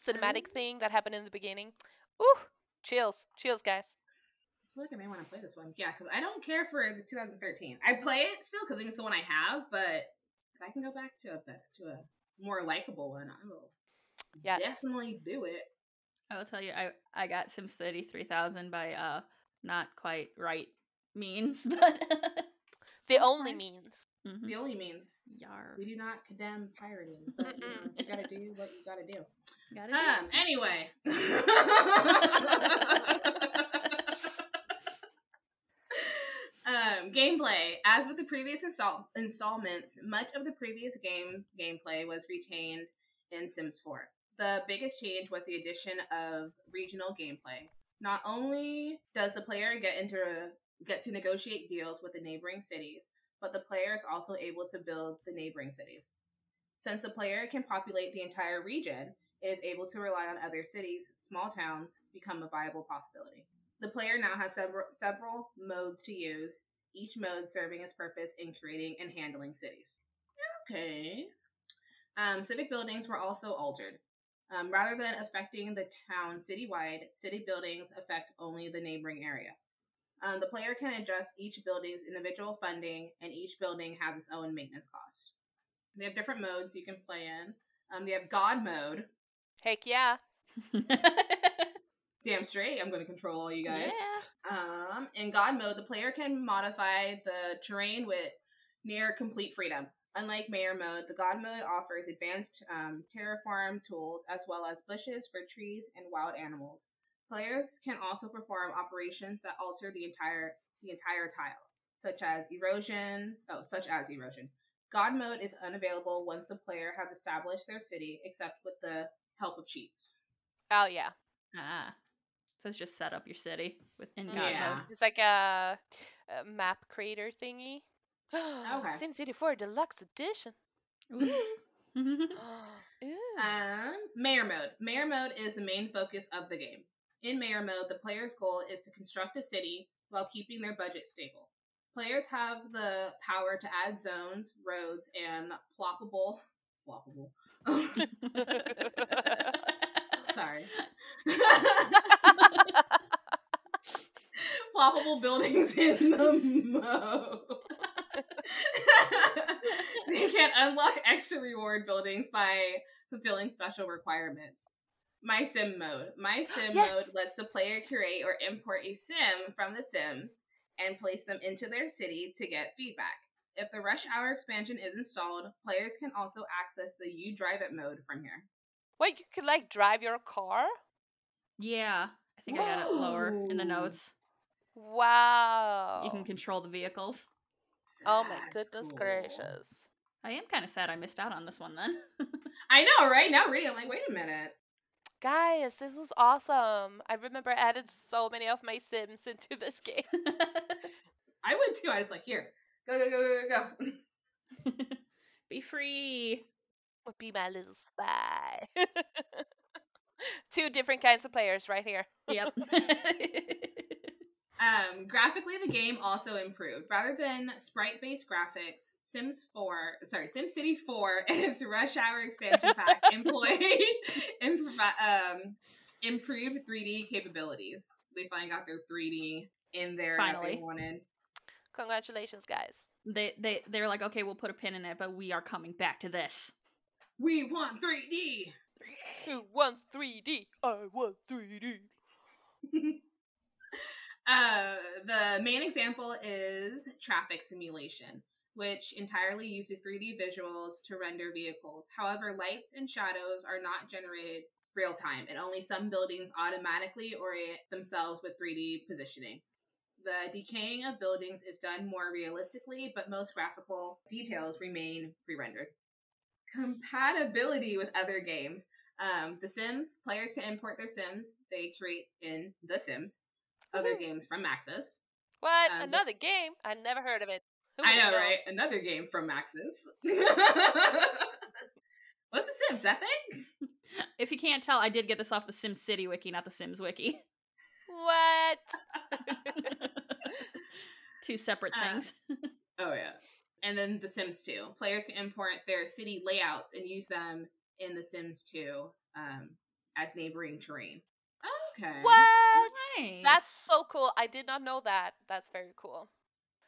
cinematic Oh. thing that happened in the beginning. Ooh, chills, chills, guys. I feel like I may want to play this one. Yeah, because I don't care for the 2013. I play it still because I think it's the one I have, but if I can go back to a bet- to a more likable one, I will Yes. definitely do it. I will tell you, I I got SimCity 3000 by uh not quite right means, but The only fine. means. Mhm. The only means Yar. we do not condemn pirating, but you, know, you gotta do what you gotta do. Gotta do Um. Anyway. um, gameplay. As with the previous install- installments, much of the previous game's gameplay was retained in Sims 4. The biggest change was the addition of regional gameplay. Not only does the player get into get to negotiate deals with the neighboring cities, but the player is also able to build the neighboring cities. Since the player can populate the entire region, it is able to rely on other cities, small towns become a viable possibility. The player now has several, several modes to use, each mode serving its purpose in creating and handling cities. Okay. Um, civic buildings were also altered. Um, rather than affecting the town citywide, city buildings affect only the neighboring area. Um, the player can adjust each building's individual funding, and each building has its own maintenance cost. They have different modes you can play in. Um, they have God mode. Heck yeah. Damn straight, I'm going to control all you guys. Yeah. Um, in God mode, the player can modify the terrain with near complete freedom. Unlike Mayor mode, the God mode offers advanced um, terraform tools as well as bushes for trees and wild animals. Players can also perform operations that alter the entire the entire tile, such as erosion. Oh, such as erosion. God mode is unavailable once the player has established their city, except with the help of cheats. Oh yeah. ah. So it's just set up your city within God Yeah. mode. It's like a, a map creator thingy. Okay. SimCity 4 Deluxe Edition. Ooh. Um, Mayor mode. Mayor mode is the main focus of the game. In Mayor mode, the player's goal is to construct a city while keeping their budget stable. Players have the power to add zones, roads, and ploppable. Ploppable. Sorry. ploppable buildings in the mode. they can unlock extra reward buildings by fulfilling special requirements. My Sim mode. My Sim Yes. mode lets the player create or import a sim from The Sims and place them into their city to get feedback. If the Rush Hour expansion is installed, players can also access the You Drive It mode from here. Wait, you could like drive your car? yeah. I think I got it lower in the notes. Wow. You can control the vehicles. Oh my That's goodness cool. gracious. I am kind of sad I missed out on this one then. I know, right? Now reading, I'm like, wait a minute. Guys, this was awesome. I remember I added so many of my Sims into this game. I would too. I was like, here, go, go, go, go, go. Be free. Would be my little spy. Two different kinds of players right here. Yep. Um, graphically, the game also improved. Rather than sprite-based graphics, Sims 4, sorry, SimCity 4 and its Rush Hour expansion pack employed improv- um, improved 3D capabilities. So they finally got their 3D in there that Finally. they wanted. Congratulations, guys. they they they're like, okay, we'll put a pin in it, but we are coming back to this. We want 3D. Who wants 3D? I want 3D. Uh, the main example is traffic simulation, which entirely uses 3D visuals to render vehicles. However, lights and shadows are not generated real time, and only some buildings automatically orient themselves with 3D positioning. The decaying of buildings is done more realistically, but most graphical details remain pre rendered. Compatibility with other games. Um, the Sims, players can import their Sims they create in The Sims other Woohoo. games from Maxis. What? Um, Another game? I never heard of it. Who I would know, right? Another game from Maxis. What's the Sims? That thing? If you can't tell, I did get this off the SimCity wiki, not the Sims wiki. What? Two separate Uh, things. Oh yeah. And then The Sims 2. Players can import their city layouts and use them in The Sims 2 um, as neighboring terrain. Okay. What? Nice. That's so cool. I did not know that. That's very cool.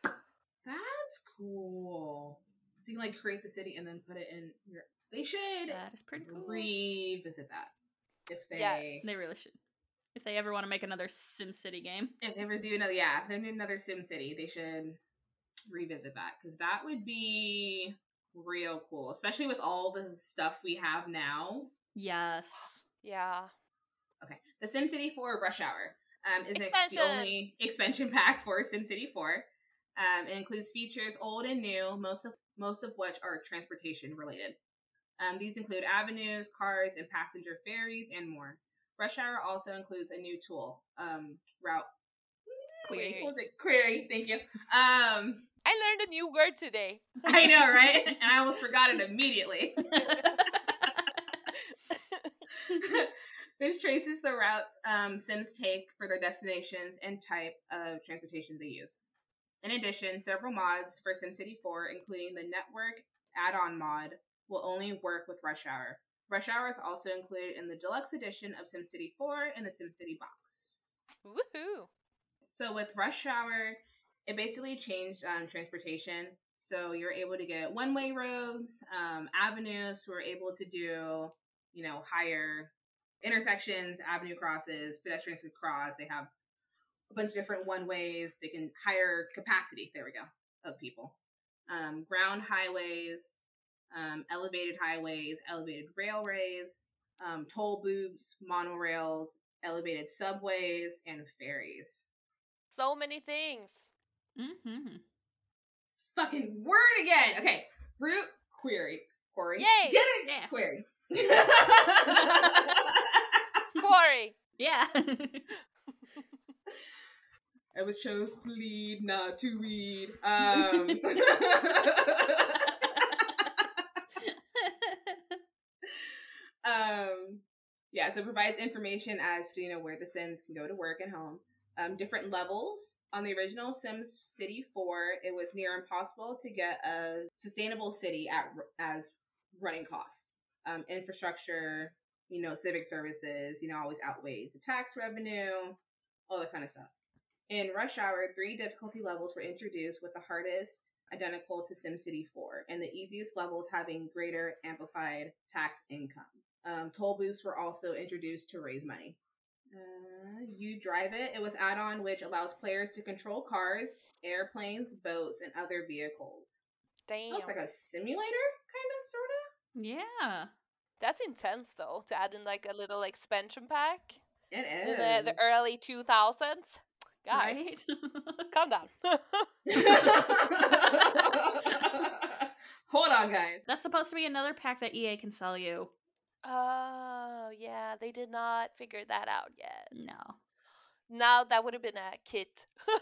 That's cool. So you can like create the city and then put it in your. They should That is pretty cool. revisit that if they Yes. They really should. If they ever want to make another Sim City game. if they ever do another yeah if they do another Sim City they should revisit that because that would be real cool, especially with all the stuff we have now. Yes. Yeah. Okay, the SimCity 4 Rush Hour um, is ex- the only expansion pack for SimCity 4. Um, it includes features old and new, most of most of which are transportation related. Um, these include avenues, cars, and passenger ferries, and more. Rush Hour also includes a new tool, um, route. Query. What was it? Query. Thank you. Um, I learned a new word today. I know, right? And I almost forgot it immediately. Which traces the routes um, Sims take for their destinations and type of transportation they use. In addition, several mods for SimCity 4, including the network add-on mod, will only work with Rush Hour. Rush Hour is also included in the deluxe edition of SimCity 4 and the SimCity box. Woohoo! So with Rush Hour, it basically changed um, transportation. So you're able to get one-way roads, um, avenues. We're able to do, you know, higher intersections, avenue crosses, pedestrians can cross. They have a bunch of different one-ways. They can higher capacity. There we go of people. Um, ground highways, um, elevated highways, elevated railways, um, toll booths, monorails, elevated subways, and ferries. So many things. Mm-hmm. It's fucking word again. Okay, root query. Query. Yay! Get it? Yeah. Query. Quarry. Yeah. I was chose to lead, not to read. Um, um, yeah, so it provides information as to you know where the Sims can go to work and home. Um, different levels on the original Sims City 4, it was near impossible to get a sustainable city at as running cost. Um, infrastructure, you know, civic services, you know, always outweighed the tax revenue, all that kind of stuff. In Rush Hour, three difficulty levels were introduced, with the hardest identical to SimCity 4, and the easiest levels having greater amplified tax income. Um, toll booths were also introduced to raise money. Uh, you drive it. It was add-on which allows players to control cars, airplanes, boats, and other vehicles. Damn. Looks like a simulator, kind of, sort of. yeah. That's intense though, to add in like a little expansion pack It in the, the early 2000s. Guys, Right? calm down. Hold on. on, guys. That's supposed to be another pack that EA can sell you. Oh, yeah, they did not figure that out yet. No. Now that would have been a kit.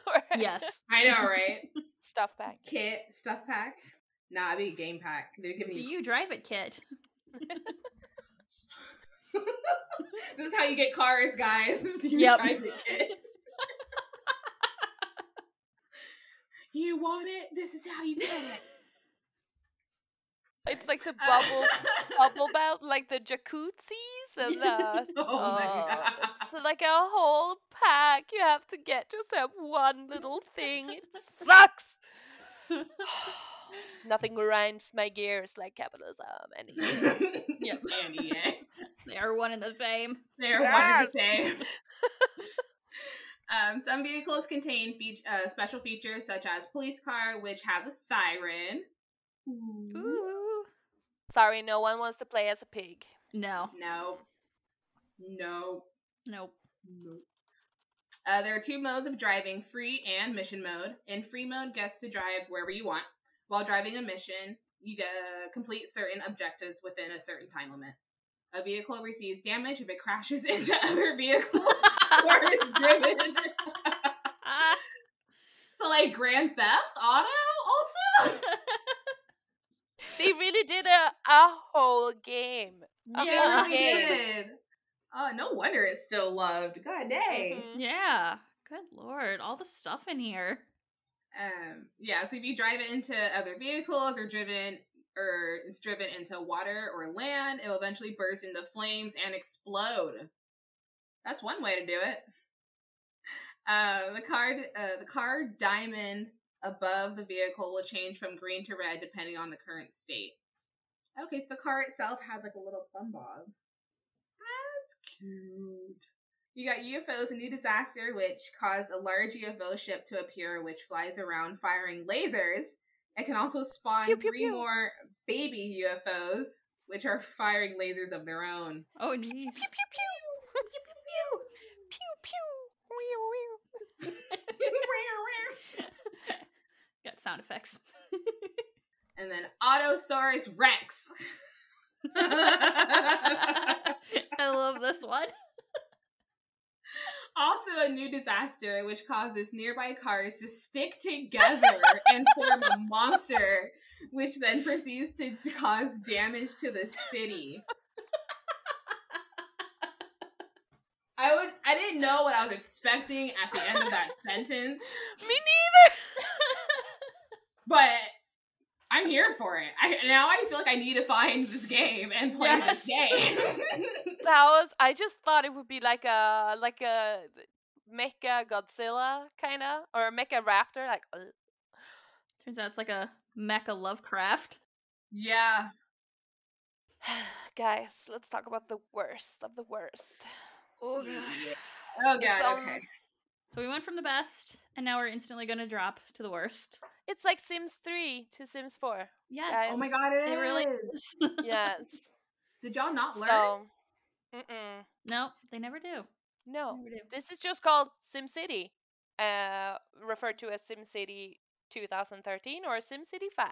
or Yes. I know, right? Stuff pack. Kit, stuff pack. Nah, it'd be a game pack. They're giving Do you. you drive it, Kit? This is how you get cars, guys. you Yep. drive the kit. you want it? This is how you get it. It's like the uh, bubble bubble bath, like the jacuzzis and the. Oh my uh, god. It's like a whole pack. You have to get yourself one little thing. It sucks. Nothing grinds my gears like capitalism. And Yep. And EA. They are one and the same. They're one and the same. um, some vehicles contain fe- uh, special features such as police car, which has a siren. Ooh. Sorry, no one wants to play as a pig. No. No. No. Nope. No. Uh, there are two modes of driving free and mission mode. In free mode, gets to drive wherever you want. While driving a mission, you get uh, complete certain objectives within a certain time limit. A vehicle receives damage if it crashes into other vehicles or is driven. so, like Grand Theft Auto, also. They really did a, a whole game. They yeah. really game. did. Oh, no wonder it's still loved. God dang. Mhm. Yeah. Good lord. All the stuff in here. Um, yeah, so if you drive it into other vehicles or driven or is driven into water or land, it will eventually burst into flames and explode. That's one way to do it. Uh, the card, uh, the car diamond above the vehicle will change from green to red depending on the current state. Okay, so the car itself had like a little plumbob. That's cute. You got UFOs, a new disaster which caused a large UFO ship to appear, which flies around firing lasers. It can also spawn Pew, pew, three pew. more baby UFOs, which are firing lasers of their own. Oh, jeez. Pew pew pew. pew pew pew. Pew pew. Wee, wee. Got sound effects. and then Autosaurus Rex. I love this one. Also, a new disaster which causes nearby cars to stick together and form a monster, which then proceeds to cause damage to the city. I would I didn't know what I was expecting at the end of that sentence, Me neither. but I'm here for it. I now I feel like I need to find this game and play Yes. this game. That was. I just thought it would be like a like a mecha Godzilla kind of or a mecha Raptor. Like, uh, Turns out it's like a mecha Lovecraft. yeah. guys, let's talk about the worst of the worst. Oh Yeah. Oh god, So- okay. So we went from the best, and now we're instantly going to drop to the worst. It's like Sims 3 to Sims 4. Yes. Guys. Oh my god, it, It really is. is. Yes. Did y'all not learn? so, mm-mm. no, they never do. no. Never do. This is just called SimCity, uh, referred to as Sim City 2013 or Sim City 5.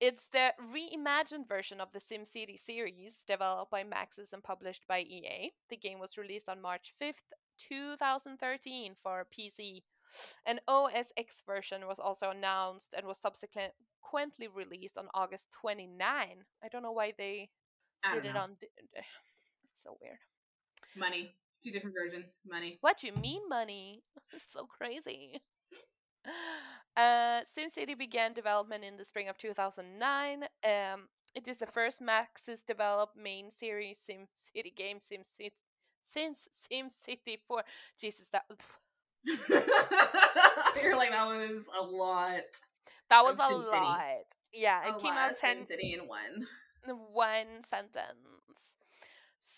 It's the reimagined version of the SimCity series, developed by Maxis and published by EA. The game was released on March 5th, 2013 for PC. An OS X version was also announced and was subsequently released on August 29. I don't know why they did it on. It's so weird. Money. Two different versions. Money. What you mean, money? It's so crazy. Uh, SimCity began development in the spring of 2009. Um, it is the first Maxis developed main series SimCity game SimCity since SimCity 4. Jesus, that You're like that was a lot. that was a SimCity. lot. Yeah, it a came out of 10 SimCity in one. one sentence.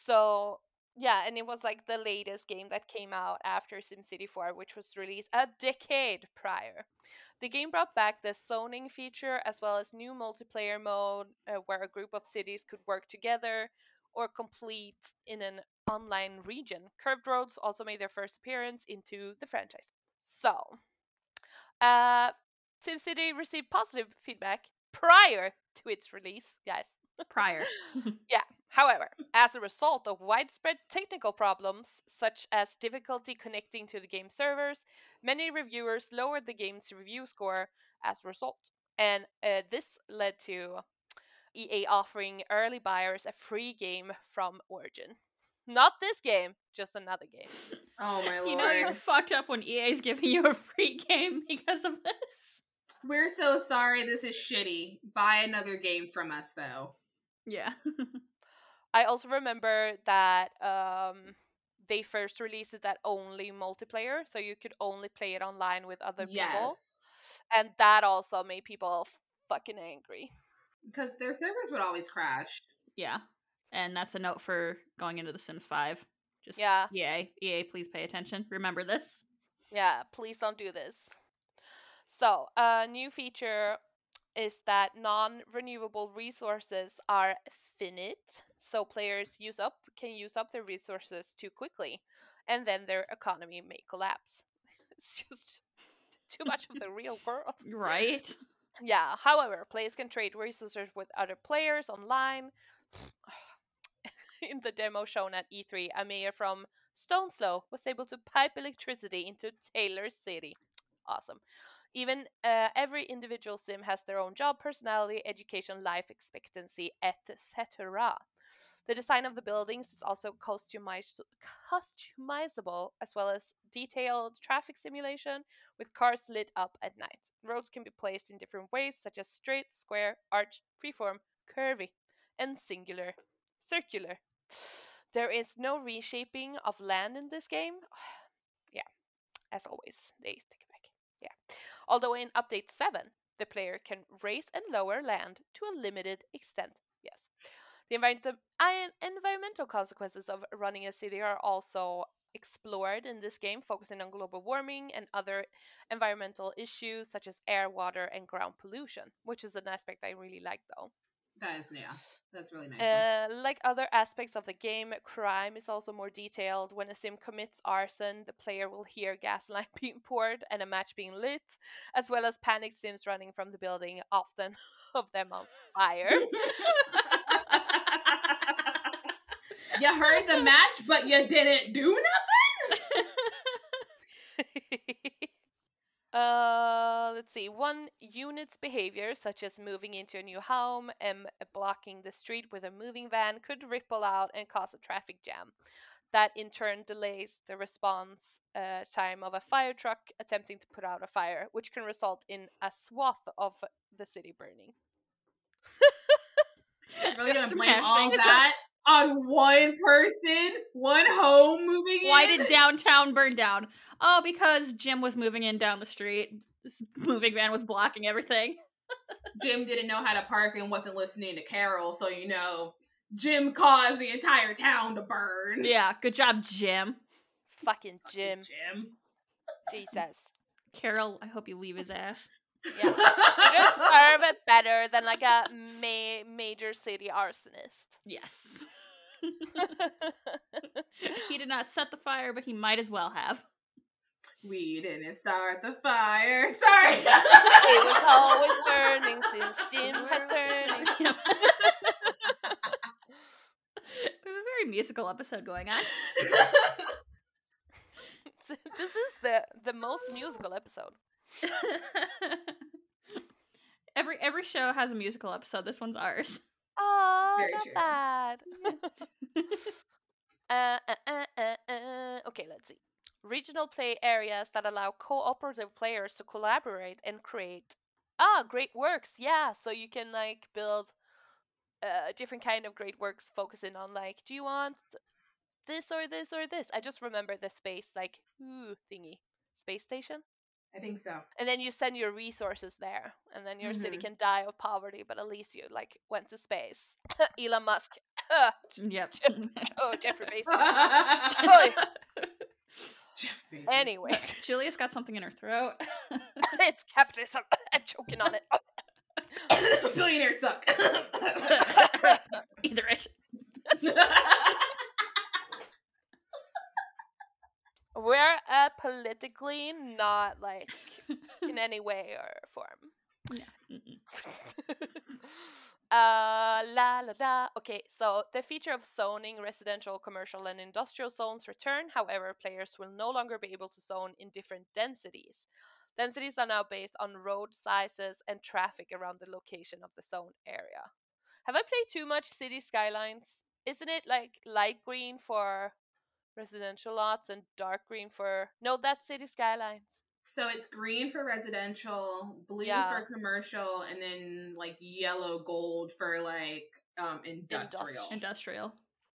So yeah, and it was like the latest game that came out after SimCity 4, which was released a decade prior. The game brought back the zoning feature as well as new multiplayer mode uh, where a group of cities could work together or complete in an online region. Curved roads also made their first appearance into the franchise. So, uh, SimCity received positive feedback prior to its release, guys. Prior. Yeah. However, as a result of widespread technical problems, such as difficulty connecting to the game servers, many reviewers lowered the game's review score as a result. And uh, this led to EA offering early buyers a free game from Origin. Not this game, just another game. Oh my lord. You know you're fucked up when EA's giving you a free game because of this. We're so sorry this is shitty. Buy another game from us though. Yeah. I also remember that um, they first released it that only multiplayer, so you could only play it online with other people, Yes. and that also made people fucking angry. Because their servers would always crash. yeah. And that's a note for going into The Sims 5. Just Yeah. EA. EA, please pay attention. Remember this. Yeah, please don't do this. So, a new feature is that non-renewable resources are finite, so players use up can use up their resources too quickly, and then their economy may collapse. It's just too much of the real world. Right? Yeah, however, players can trade resources with other players online. In the demo shown at E3, a mayor from Stoneslow was able to pipe electricity into Taylor City. Awesome. Even uh, every individual sim has their own job, personality, education, life expectancy, etc. The design of the buildings is also customiz- customizable, as well as detailed traffic simulation with cars lit up at night. Roads can be placed in different ways, such as straight, square, arch, freeform, curvy, and singular, circular. There is no reshaping of land in this game. yeah, as always, they take it back. Yeah. Although in update 7, the player can raise and lower land to a limited extent. Yes. The envi- environmental consequences of running a city are also explored in this game, focusing on global warming and other environmental issues such as air, water, and ground pollution, which is an aspect I really like though. That is yeah. That's really nice. Uh, like other aspects of the game, crime is also more detailed. When a sim commits arson, the player will hear gasoline being poured and a match being lit, as well as panic sims running from the building, often of them on fire. you heard the match, but you didn't do nothing. Uh, let's see. One unit's behavior, such as moving into a new home and blocking the street with a moving van, could ripple out and cause a traffic jam. That in turn delays the response uh, time of a fire truck attempting to put out a fire, which can result in a swath of the city burning. Really gonna blame all that on one person, one home moving in? Why did downtown burn down? Oh, because Jim was moving in down the street. This moving van was blocking everything. Jim didn't know how to park and wasn't listening to Carol, so you know Jim caused the entire town to burn. Yeah, good job, Jim. Fucking Fucking Jim. Jim. Jesus. Carol, I hope you leave his ass. Yeah. You deserve it better than like a ma- major city arsonist. Yes. he did not set the fire, but he might as well have. we didn't start the fire. Sorry. it was always burning since Jim has turning. we have a very musical episode going on. this is the the most musical episode. every every show has a musical episode. This one's ours. Oh, Very true. sad. uh, uh, uh, uh, uh. Okay, let's see. Regional play areas that allow cooperative players to collaborate and create ah great works. Yeah, so you can like build uh, different kind of great works, focusing on like, do you want this or this or this? I just remember the space like ooh thingy space station. I think so. And then you send your resources there, and then your city Mhm. can die of poverty, but at least you like went to space. Elon Musk. Yep. oh, Jeffrey Bezos. Oh, Jeff Bezos. anyway, Julia's got something in her throat. it's capitalism. I'm choking on it. Billionaires suck. Either it. We're uh, politically not like in any way or form. Yeah. Uh, la la la. Okay, so the feature of zoning residential, commercial, and industrial zones return. However, players will no longer be able to zone in different densities. Densities are now based on road sizes and traffic around the location of the zone area. Have I played too much City Skylines? Isn't it like light green for residential lots and dark green for. No, that's City Skylines. So it's green for residential, blue Yeah. for commercial, and then like yellow gold for like um industrial. Industrial.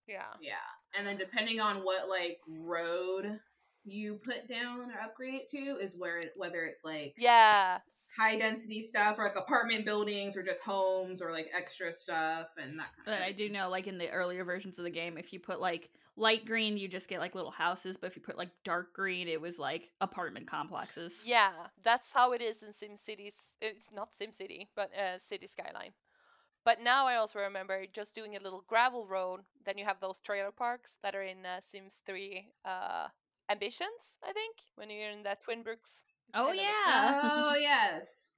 Yeah. Yeah. And then depending on what like road you put down or upgrade it to is where it, whether it's like Yeah. high density stuff or like apartment buildings or just homes or like extra stuff and that kind of But of I do know, like in the earlier versions of the game, if you put like light green, you just get like little houses. But if you put like dark green, it was like apartment complexes. Yeah. That's how it is in SimCity. It's not SimCity, but uh, City Skyline. But now I also remember just doing a little gravel road. Then you have those trailer parks that are in uh, Sims 3 uh, Ambitions, I think, when you're in that Twinbrooks. Oh kind yeah. Oh yes.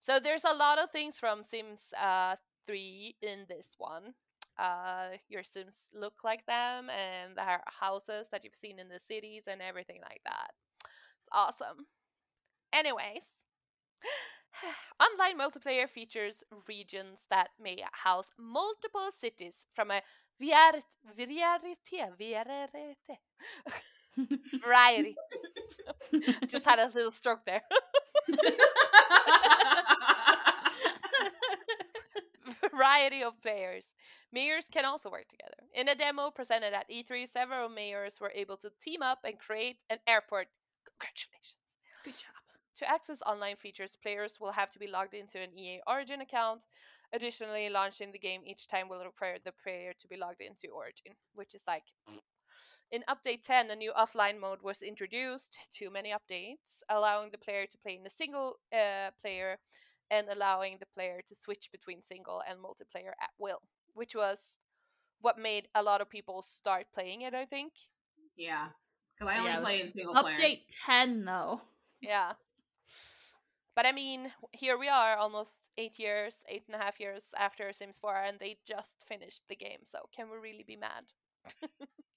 So there's a lot of things from Sims uh, 3 in this one. Uh, your Sims look like them, and there are houses that you've seen in the cities and everything like that. It's awesome. Anyways, online multiplayer features regions that may house multiple cities from a variety, variety, variety. Just had a little stroke there. variety of players. Mayors can also work together. In a demo presented at E3, several mayors were able to team up and create an airport. Congratulations. Good job. To access online features, players will have to be logged into an EA Origin account. Additionally, launching the game each time will require the player to be logged into Origin, which is like. In Update 10, a new offline mode was introduced. Too many updates, allowing the player to play in a single uh, player and allowing the player to switch between single and multiplayer at will, which was what made a lot of people start playing it, I think. yeah. Because I only Yeah, play in single player. Update ten though. Yeah. But I mean, here we are, almost eight years, eight and a half years after Sims 4, and they just finished the game. So can we really be mad?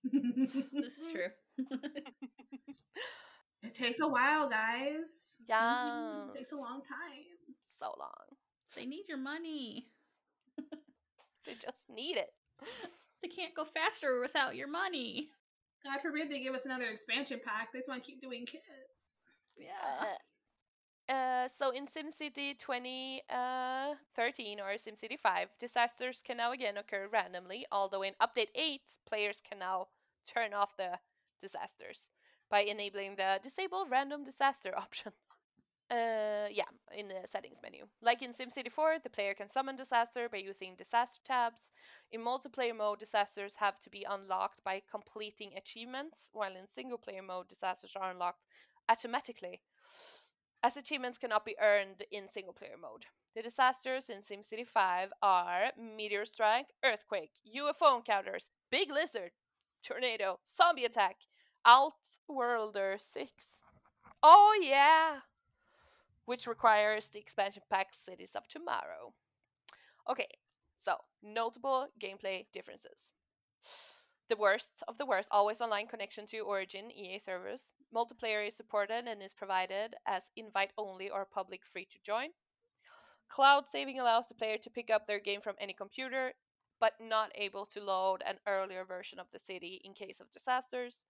This is true. It takes a while, guys. Yeah, It takes a long time. so long. they need your money. They just need it. They can't go faster without your money. God forbid they give us another expansion pack. They just want to keep doing kids. Yeah. Uh, so in SimCity 2013 or SimCity 5, disasters can now again occur randomly, although in Update 8, players can now turn off the disasters by enabling the Disable Random Disaster option. Uh, yeah, in the settings menu. Like in SimCity 4, the player can summon disaster by using disaster tabs. In multiplayer mode, disasters have to be unlocked by completing achievements, while in single player mode, disasters are unlocked automatically as achievements cannot be earned in single player mode. The disasters in SimCity 5 are meteor strike, earthquake, UFO encounters, big lizard, tornado, zombie attack, Outworlder 6. Oh yeah! Which requires the expansion pack Cities of Tomorrow. Okay, so notable gameplay differences. The worst of the worst, always online connection to Origin EA servers. Multiplayer is supported and is provided as invite only or public free to join. Cloud saving allows the player to pick up their game from any computer, but not able to load an earlier version of the city in case of disasters.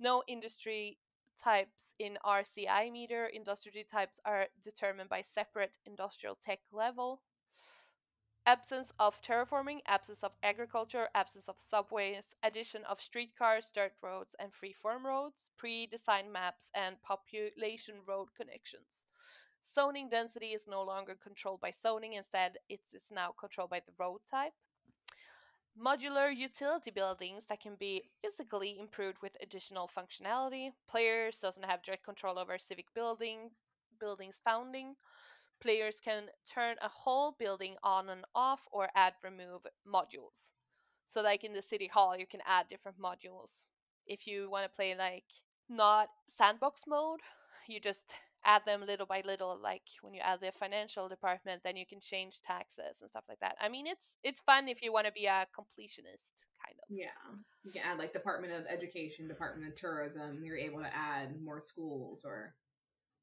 No industry types in RCI meter. Industry types are determined by separate industrial tech level absence of terraforming, absence of agriculture, absence of subways, addition of streetcars, dirt roads, and freeform roads, pre-designed maps, and population road connections. Zoning density is no longer controlled by zoning, instead, it is now controlled by the road type. Modular utility buildings that can be physically improved with additional functionality. Players doesn't have direct control over civic building buildings founding players can turn a whole building on and off or add remove modules. So like in the city hall you can add different modules. If you want to play like not sandbox mode, you just add them little by little. Like when you add the financial department, then you can change taxes and stuff like that. I mean, it's it's fun if you want to be a completionist, kind of. Yeah. You can add like Department of Education, Department of Tourism. You're able to add more schools or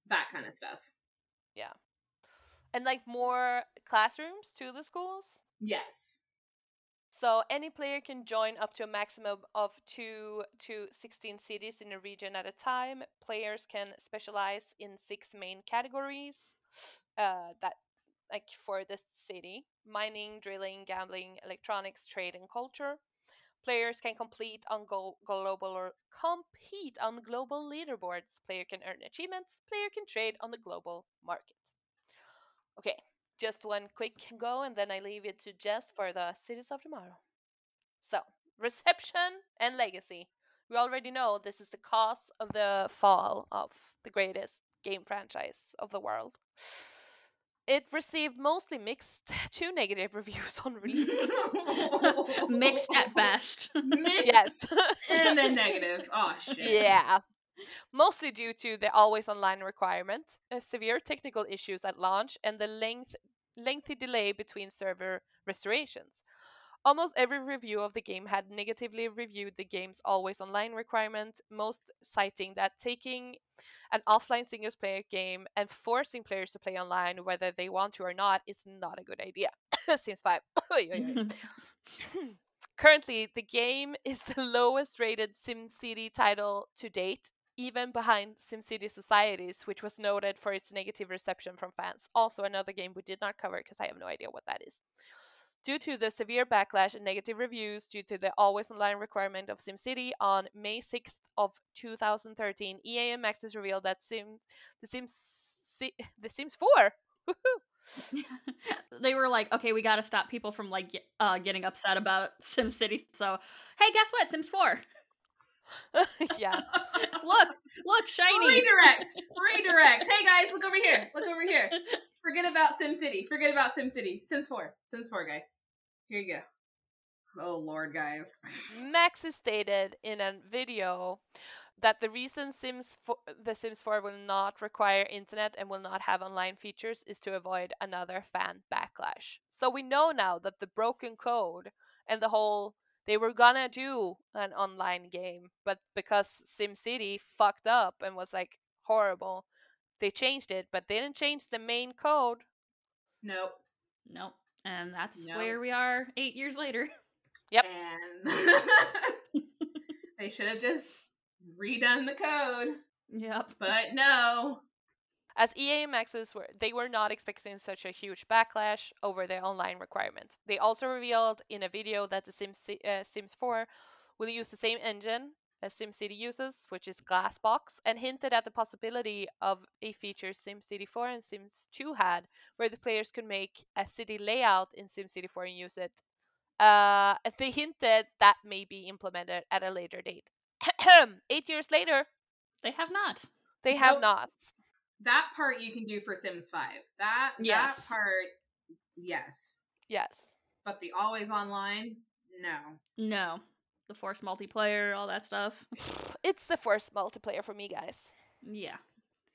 that kind of stuff. Yeah. And like more classrooms to the schools. Yes. So any player can join up to a maximum of two to 16 cities in a region at a time. Players can specialize in six main categories. Uh, that like for the city: mining, drilling, gambling, electronics, trade, and culture. Players can complete on go- global or compete on global leaderboards. Player can earn achievements. Player can trade on the global market. Okay, just one quick go, and then I leave it to Jess for the cities of tomorrow. So, reception and legacy. We already know this is the cause of the fall of the greatest game franchise of the world. It received mostly mixed to negative reviews on release. Mixed at best. Mixed yes. and then negative. Oh shit. yeah. Mostly due to the always online requirement, uh, severe technical issues at launch, and the length lengthy delay between server restorations. Almost every review of the game had negatively reviewed the game's always online requirement, most citing that taking an offline single player game and forcing players to play online whether they want to or not is not a good idea. Seems 5. Oy, oy, oy. Currently, the game is the lowest rated SimCity title to date, even behind SimCity Societies, which was noted for its negative reception from fans. Also, another game we did not cover because I have no idea what that is. Due to the severe backlash and negative reviews due to the always online requirement of SimCity, on May 6th of 2013, EA and Maxis revealed that Sims, the Sims, the Sims 4 they were like, okay, we got to stop people from like uh, getting upset about SimCity. So, hey, guess what? Sims 4. yeah, look, look, shiny. Redirect. Redirect. Hey guys, look over here. Look over here. Forget about SimCity. Forget about SimCity. Sims 4. Sims 4, guys. Here you go. Oh lord, guys. Maxis stated in a video that the reason Sims fo- the Sims 4 will not require internet and will not have online features is to avoid another fan backlash. So we know now that the broken code and the whole they were gonna do an online game, but because SimCity fucked up and was like horrible, they changed it, but they didn't change the main code. Nope. Nope. And that's Nope. where we are eight years later. Yep. And they should have just redone the code. Yep. But no. As EA and were, they were not expecting such a huge backlash over their online requirements. They also revealed in a video that the Sims, uh, Sims 4 will use the same engine as SimCity uses, which is Glassbox, and hinted at the possibility of a feature SimCity 4 and Sims 2 had, where the players could make a city layout in SimCity 4 and use it. Uh, they hinted that may be implemented at a later date. Eight years later, They have not. they have Nope. not. That part you can do for Sims 5. That Yes. that part yes. Yes. But the always online, no. No. The force multiplayer, all that stuff. It's the first multiplayer for me, guys. Yeah.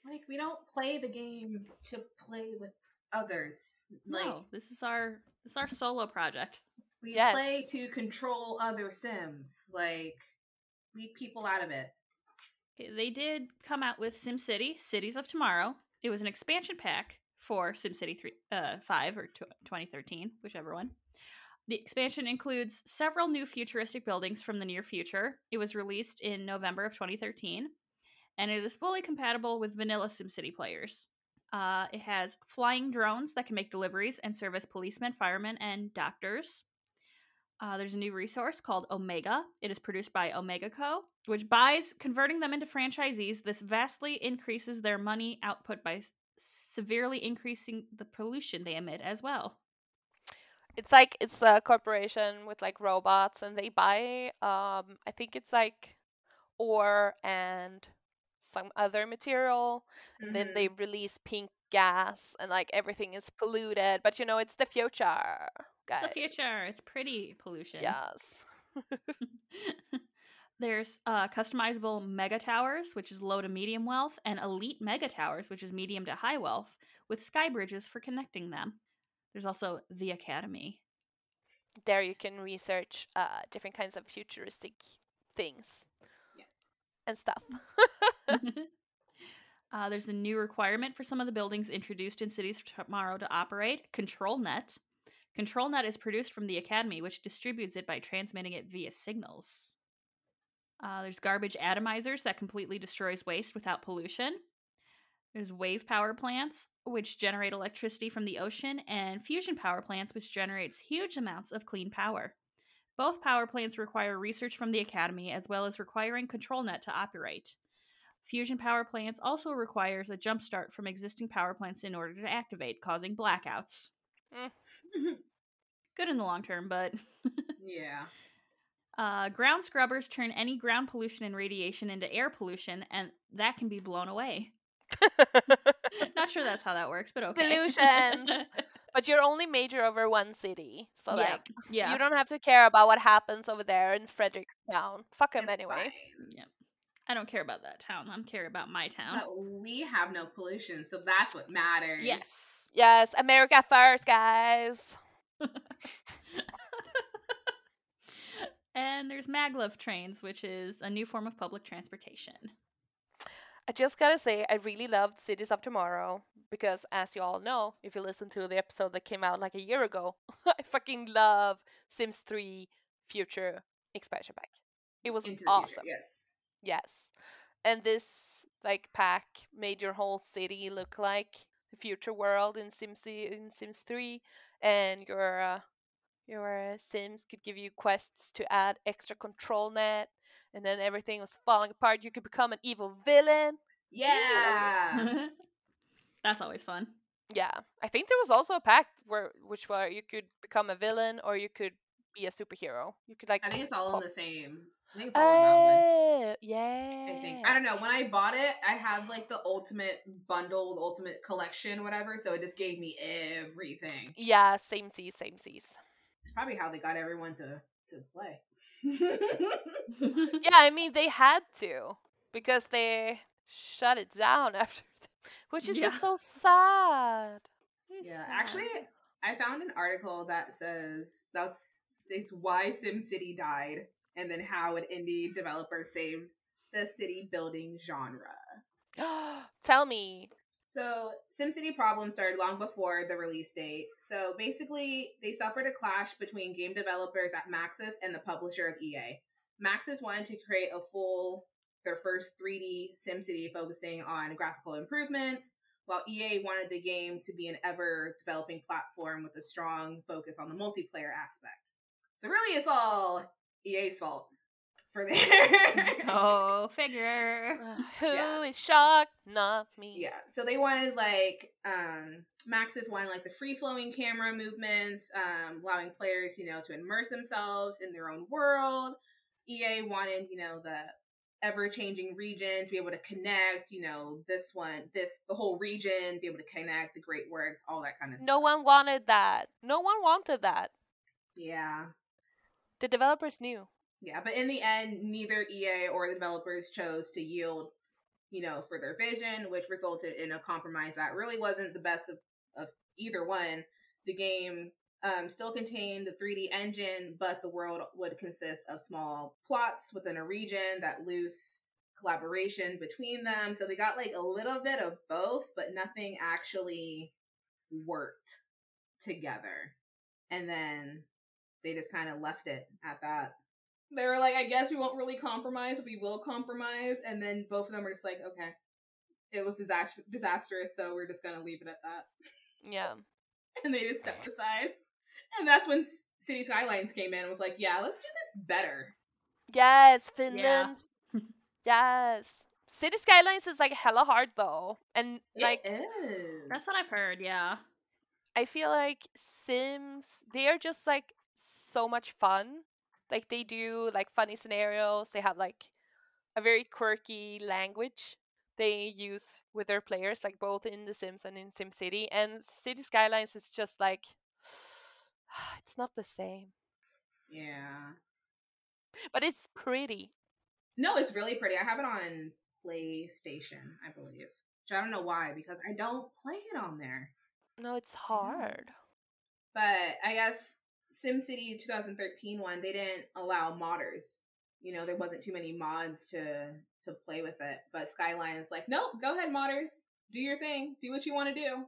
Like we don't play the game to play with others. Like no, this is our this is our solo project. we Yes. play to control other Sims. Like leave people out of it. They did come out with SimCity: Cities of Tomorrow. It was an expansion pack for SimCity 3, uh, 5 or tw 2013, whichever one. The expansion includes several new futuristic buildings from the near future. It was released in November of 2013, and it is fully compatible with vanilla SimCity players. Uh, it has flying drones that can make deliveries and serve as policemen, firemen, and doctors. Uh, there's a new resource called Omega. It is produced by Omega Co., which buys converting them into franchisees. This vastly increases their money output by severely increasing the pollution they emit as well. It's like it's a corporation with like robots, and they buy. Um, I think it's like ore and some other material, and then they release pink gas, and like everything is polluted. But you know, it's the future, guys. It's the future. It's pretty pollution. Yes. There's uh, customizable mega towers, which is low to medium wealth, and elite mega towers, which is medium to high wealth, with sky bridges for connecting them. There's also the academy. There you can research uh, different kinds of futuristic things Yes. and stuff. uh, there's a new requirement for some of the buildings introduced in Cities of Tomorrow to operate ControlNet. ControlNet is produced from the Academy, which distributes it by transmitting it via signals. Uh, there's garbage atomizers that completely destroys waste without pollution. There's wave power plants, which generate electricity from the ocean, and fusion power plants, which generates huge amounts of clean power. Both power plants require research from the Academy, as well as requiring ControlNet to operate. Fusion power plants also requires a jump start from existing power plants in order to activate, causing blackouts. Good in the long term, but yeah. Uh, ground scrubbers turn any ground pollution and radiation into air pollution, and that can be blown away. Not sure that's how that works, but okay. Pollution. but you're only major over one city, so yeah, like yeah. you don't have to care about what happens over there in Frederickstown. Fuck them It's anyway. fine. I don't care about that town. I'm care about my town. But we have no pollution, so that's what matters. Yes. Yes, America first, guys. and there's maglev trains, which is a new form of public transportation. I just gotta say, I really loved Cities of Tomorrow because, as you all know, if you listen to the episode that came out like a year ago, I fucking love Sims 3 Future expansion pack. It was Into the awesome. future. Yes. Yes. And this like pack made your whole city look like the future world in Sims in Sims 3 and your uh, your uh, Sims could give you quests to add extra control net and then everything was falling apart. You could become an evil villain. Yeah. That's always fun. Yeah. I think there was also a pack where which where you could become a villain or you could be a superhero. You could like I think it's all in the same. I think it's all in that one. Oh, yeah. I think I don't know. When I bought it, I had like the ultimate bundle, the ultimate collection, whatever. So it just gave me everything. Yeah, same seas, same seas. It's probably how they got everyone to to play. Yeah, I mean they had to because they shut it down after, which is Yeah. just so sad. yeah, actually, I found an article that says that states why SimCity died and then how an indie developer saved the city building genre. Tell me. So, SimCity problems started long before the release date. So, basically, they suffered a clash between game developers at Maxis and the publisher of EA. Maxis wanted to create a full, their first 3D SimCity focusing on graphical improvements, while EA wanted the game to be an ever developing platform with a strong focus on the multiplayer aspect. So, really, it's all EA's fault for their. Go figure. Who is Yeah. shocked? Not me. Yeah, so they wanted like um Maxis wanted like the free flowing camera movements, um, allowing players, you know, to immerse themselves in their own world. EA wanted, you know, the ever changing region to be able to connect, you know, this one, this the whole region, be able to connect the great works, all that kind of stuff. No one wanted that. No one wanted that. Yeah. The developers knew. Yeah, but in the end, neither EA or the developers chose to yield, you know, for their vision, which resulted in a compromise that really wasn't the best of, of either one. The game um, still contained the 3D engine, but the world would consist of small plots within a region that loose collaboration between them. So they got like a little bit of both, but nothing actually worked together. And then they just kind of left it at that. They were like, I guess we won't really compromise, but we will compromise. And then both of them were just like, okay, it was disas- disastrous, so we're just gonna leave it at that. Yeah. And they just stepped aside. And that's when City Skylines came in and was like, yeah, let's do this better. Yes, Finland. yes. City Skylines is like hella hard though. And like it is. That's what I've heard, yeah. I feel like Sims they are just like so much fun. Like they do like funny scenarios. They have like a very quirky language they use with their players, like both in The Sims and in SimCity. And City Skylines is just like it's not the same, yeah. but it's pretty. No, it's really pretty. I have it on PlayStation, I believe. Which I don't know why, because I don't play it on there. No, it's hard. But I guess SimCity 2013 one, they didn't allow modders. You know, there wasn't too many mods to to play with it. But Skyline is like, nope, go ahead, modders. Do your thing. Do what you want to do.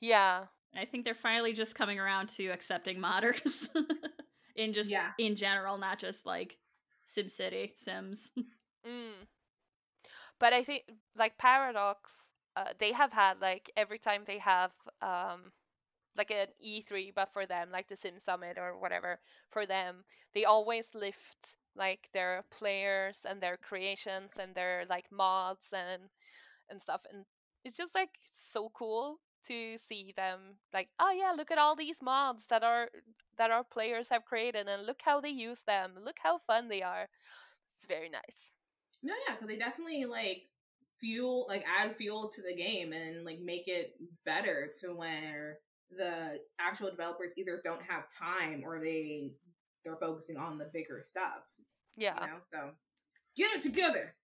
Yeah. I think they're finally just coming around to accepting modders in just Yeah. in general, not just like SimCity, Sims. Mm. But I think like Paradox, uh, they have had like every time they have um like an E3, but for them like the Sim Summit or whatever for them, they always lift like their players and their creations and their like mods and and stuff, and it's just like so cool to see them like oh yeah look at all these mods that our that our players have created and look how they use them look how fun they are. It's very nice. No, yeah, because they definitely like fuel, like add fuel to the game and like make it better to where the actual developers either don't have time or they they're focusing on the bigger stuff. yeah You know, so get it together.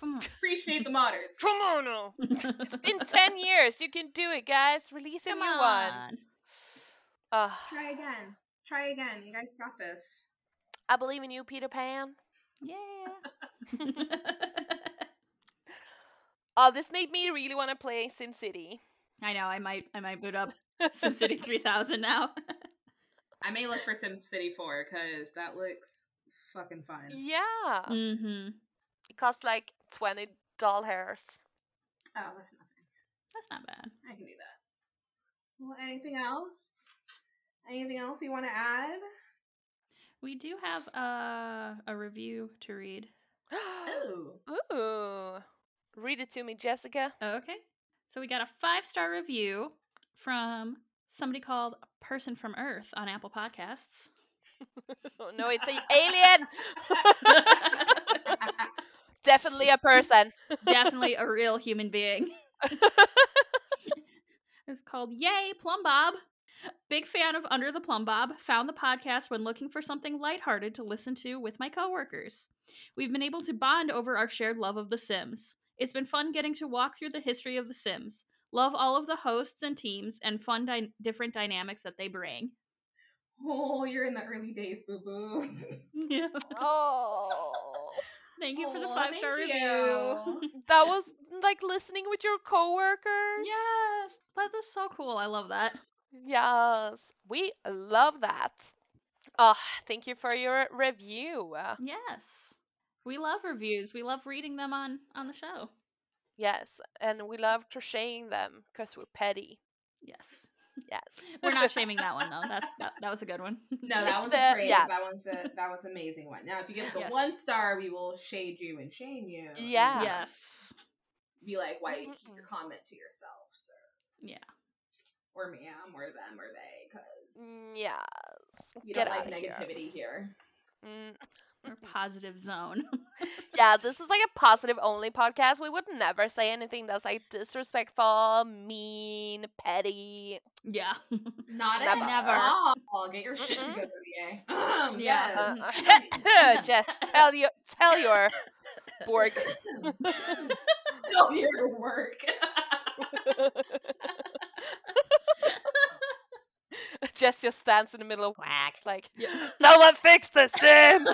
Come on. Appreciate the modders. Come on now. It's been 10 years. You can do it, guys. Release a Come new one. on. Uh, Try again. Try again. You guys got this. I believe in you, Peter Pan. Yeah. Oh, this made me really want to play SimCity. I know. I might. I might boot up SimCity 3000 now. I may look for SimCity 4 because that looks fucking fun. Yeah. mm-hmm. It costs like 20 doll hairs. Oh, that's nothing. That's not bad. I can do that. Well, anything else? Anything else you want to add? We do have uh, a review to read. Oh. Ooh. Read it to me, Jessica. Okay. So we got a five star review from somebody called Person from Earth on Apple Podcasts. Oh, no, it's an alien. Definitely a person. Definitely a real human being. It was called Yay Plumbob. Big fan of Under the Plumbob. Found the podcast when looking for something lighthearted to listen to with my coworkers. We've been able to bond over our shared love of The Sims. It's been fun getting to walk through the history of The Sims. Love all of the hosts and teams and fun dy- different dynamics that they bring. oh, you're in the early days, boo boo. Yeah. oh. Thank you for the five star review. That was like listening with your coworkers. Yes, that is so cool. I love that. Yes, we love that. Oh, thank you for your review. Yes, we love reviews. We love reading them on on the show. Yes, and we love crocheting them because we're petty. Yes, Yes. we're not shaming that one though. That that, that was a good one. No, that was The- a praise. yeah. That one's a that was an amazing one. Now, if you give us a Yes. one star, we will shade you and shame you. Yeah. yes. Be like, why you keep your comment to yourself, sir, Yeah. or ma'am, or them, or they, because Mm, Yeah. we Get don't like outta here. negativity here. Mm, We're positive zone. yeah, this is like a positive only podcast. We would never say anything that's like disrespectful, mean, petty. yeah. Not Never. at Never. all. Get your shit Mm-mm. together, VA. Um, Yeah. yes. Uh, just tell you tell your Borg. tell your work. Jess just stands in the middle of Quack. like Yeah. someone fix the Sims.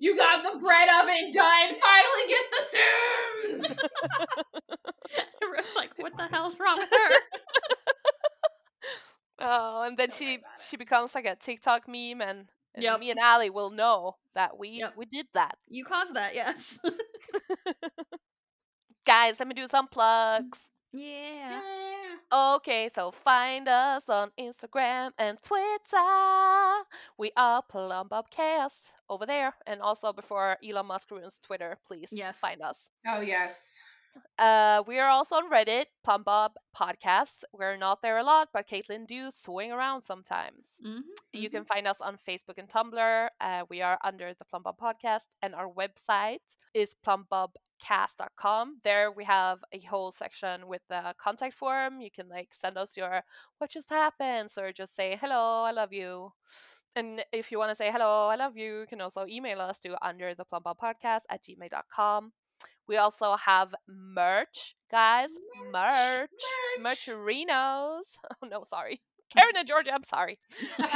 you got the bread oven done. Finally get the Sims. Everyone's like, what the hell's wrong with her? Oh, and then she she becomes like a TikTok meme, and, and Yep. me and Ali will know that we Yep. we did that. You caused that, yes. Guys, let me do some plugs. Yeah. Okay, so find us on Instagram and Twitter. We are Plumbob Chaos over there, and also before Elon Musk ruins Twitter, please Yes. find us. Oh yes. Uh, we are also on Reddit, Plumbob Podcasts. We're not there a lot, but Caitlin do swing around sometimes. hmm You can find us on Facebook and Tumblr. Uh, we are under the Plumbob Podcast, and our website is plumbobcast.com. There we have a whole section with the contact form. You can like send us your what just happened, or just say hello, I love you, And if you want to say hello, I love you, you can also email us to under the plum podcast at gmail.com. We also have merch, guys. Merch. Merch. Mercherinos. Oh no, sorry. Karen and Georgia, I'm sorry.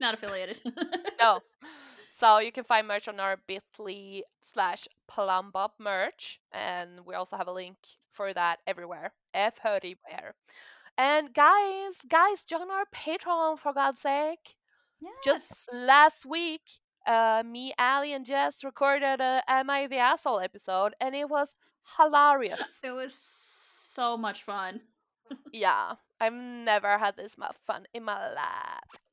Not affiliated. No. So you can find merch on our bit.ly slash plumbob merch. And we also have a link for that everywhere. Everywhere. And guys, guys, join our Patreon for God's sake. Just last week, uh, me, Ali, and Jess recorded a Am I the Asshole episode, and it was hilarious. It was so much fun. yeah, I've never had this much fun in my life.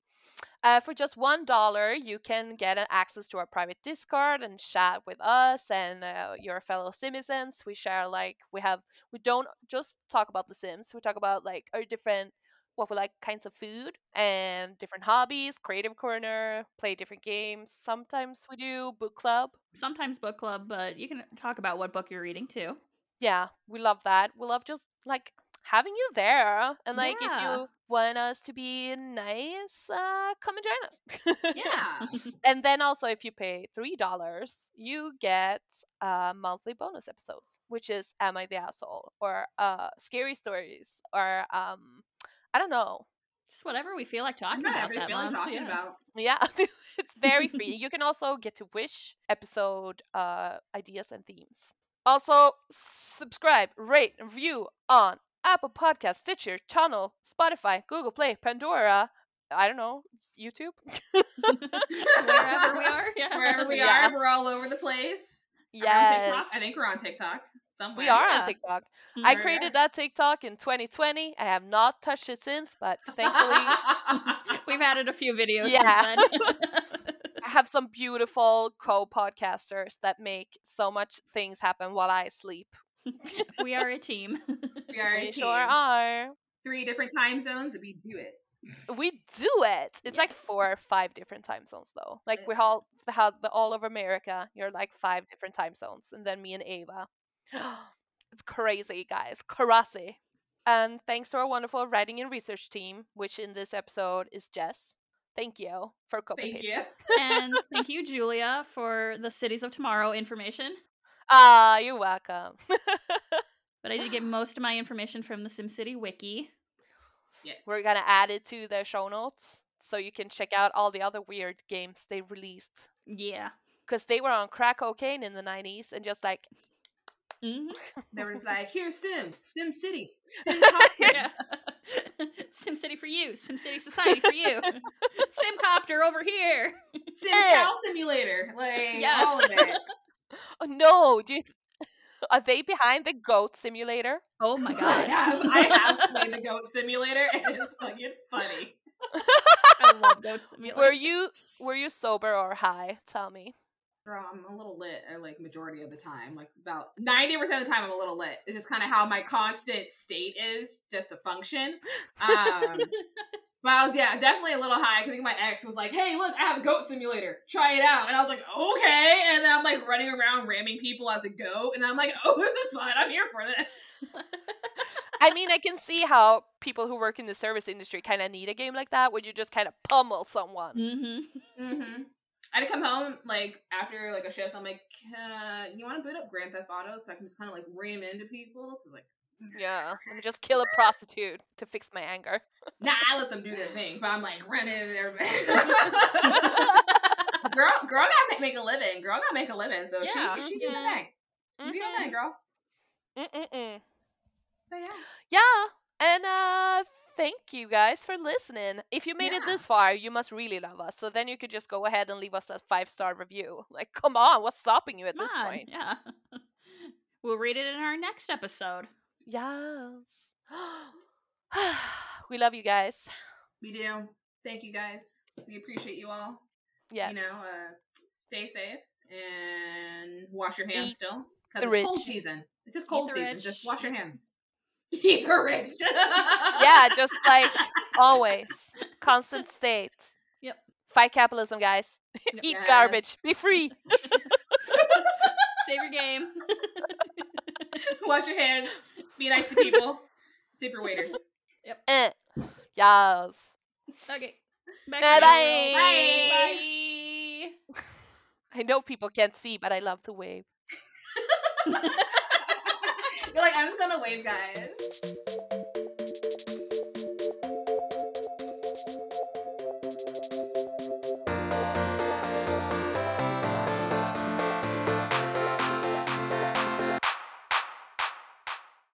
Uh, for just one dollar, you can get an access to our private Discord and chat with us and uh, your fellow citizens. We share like we have. We don't just talk about The Sims. We talk about like our different what we like kinds of food and different hobbies. Creative corner, play different games. Sometimes we do book club. Sometimes book club, but you can talk about what book you're reading too. yeah, we love that. We love just like having you there. And like if you want us to be nice, uh, come and join us. yeah. and then also if you pay three dollars, you get uh, monthly bonus episodes, which is Am I the Asshole? or uh, scary stories or um, I don't know. Just whatever we feel like talking Whatever about you that feel like month. talking yeah. about. Yeah, it's very free. you can also get to wish episode uh, ideas and themes. Also, subscribe, rate, review on Apple Podcast, Stitcher, Channel, Spotify, Google Play, Pandora. I don't know, YouTube. Wherever we are, yeah. Wherever we Yeah. are, we're all over the place. We're on Yes, TikTok. I think we're on TikTok somewhere. we are Yeah. on TikTok. Mhm. I created that TikTok in 2020. I have not touched it since, but thankfully, We've added a few videos Yeah. since then. I have some beautiful co-podcasters that make so much things happen while I sleep. we are a team. we are a We team. sure are. Three different time zones, and we do it. We do it. It's like four or five different time zones though. Like we all have the all of America. You're like five different time zones, and then me and Ava. it's crazy, guys. Crazy. And thanks to our wonderful writing and research team, which in this episode is Jess. Thank you for copy Thank you. and thank you, Julia, for the cities of tomorrow information. Ah, you're welcome. But I did get most of my information from the SimCity wiki. Yes. We're gonna add it to the show notes so you can check out all the other weird games they released. Yeah. Because they were on crack cocaine in the 90s and just like, hmm They were just like, here's Sim, Sim City, Sim. Yeah. SimCity for you, SimCity Society for you, SimCopter over here. Sim. Cow Simulator. Like, all of it. oh no, do you th- are they behind the goat simulator? Oh my I god. have, I have played the Goat Simulator, and it's fucking funny. I love Goat Simulator. Were you were you sober or high? Tell me. Bro, I'm a little lit, uh, like majority of the time. Like about ninety percent of the time, I'm a little lit. It's just kind of how my constant state is, just a function. Um, but I was, yeah, definitely a little high. I think my ex was like, "Hey, look, I have a goat simulator. Try it out." And I was like, "Okay." And then I'm like running around ramming people as a goat, and I'm like, "Oh, this is fun. I'm here for this." I mean, I can see how people who work in the service industry kind of need a game like that, where you just kind of pummel someone. Mm-hmm. Mm-hmm. I had to come home like after like a shift. I'm like, uh, "You want to boot up Grand Theft Auto so I can just kind of like ram into people?" Because like, Yeah, let me just kill a prostitute to fix my anger. nah, I let them do their thing, but I'm like running and everything. girl, girl gotta make a living. Girl gotta make a living. So Yeah. she she do her thing. Do your thing, girl. Mm-mm-mm. But yeah. Yeah, and uh, thank you guys for listening. If you made it this far, you must really love us. So then you could just go ahead and leave us a five star review. Like, come on, what's stopping you at Come this on, point? yeah. We'll read it in our next episode. Yes. we love you guys. We do. Thank you guys. We appreciate you all. Yes. You know, uh, stay safe and wash your hands Eat still because it's cold season. It's just cold season. rich. Just wash your hands. Eat the rich. yeah, just like always. Constant state. Yep. Fight capitalism, guys. Eat Yes. garbage. Be free. Save your game. wash your hands. Be nice to people. Tip your waiters. Yep. Eh. Yes. Okay. Back Bye bye. Bye. I know people can't see, but I love to wave. You're like, I'm just gonna wave, guys.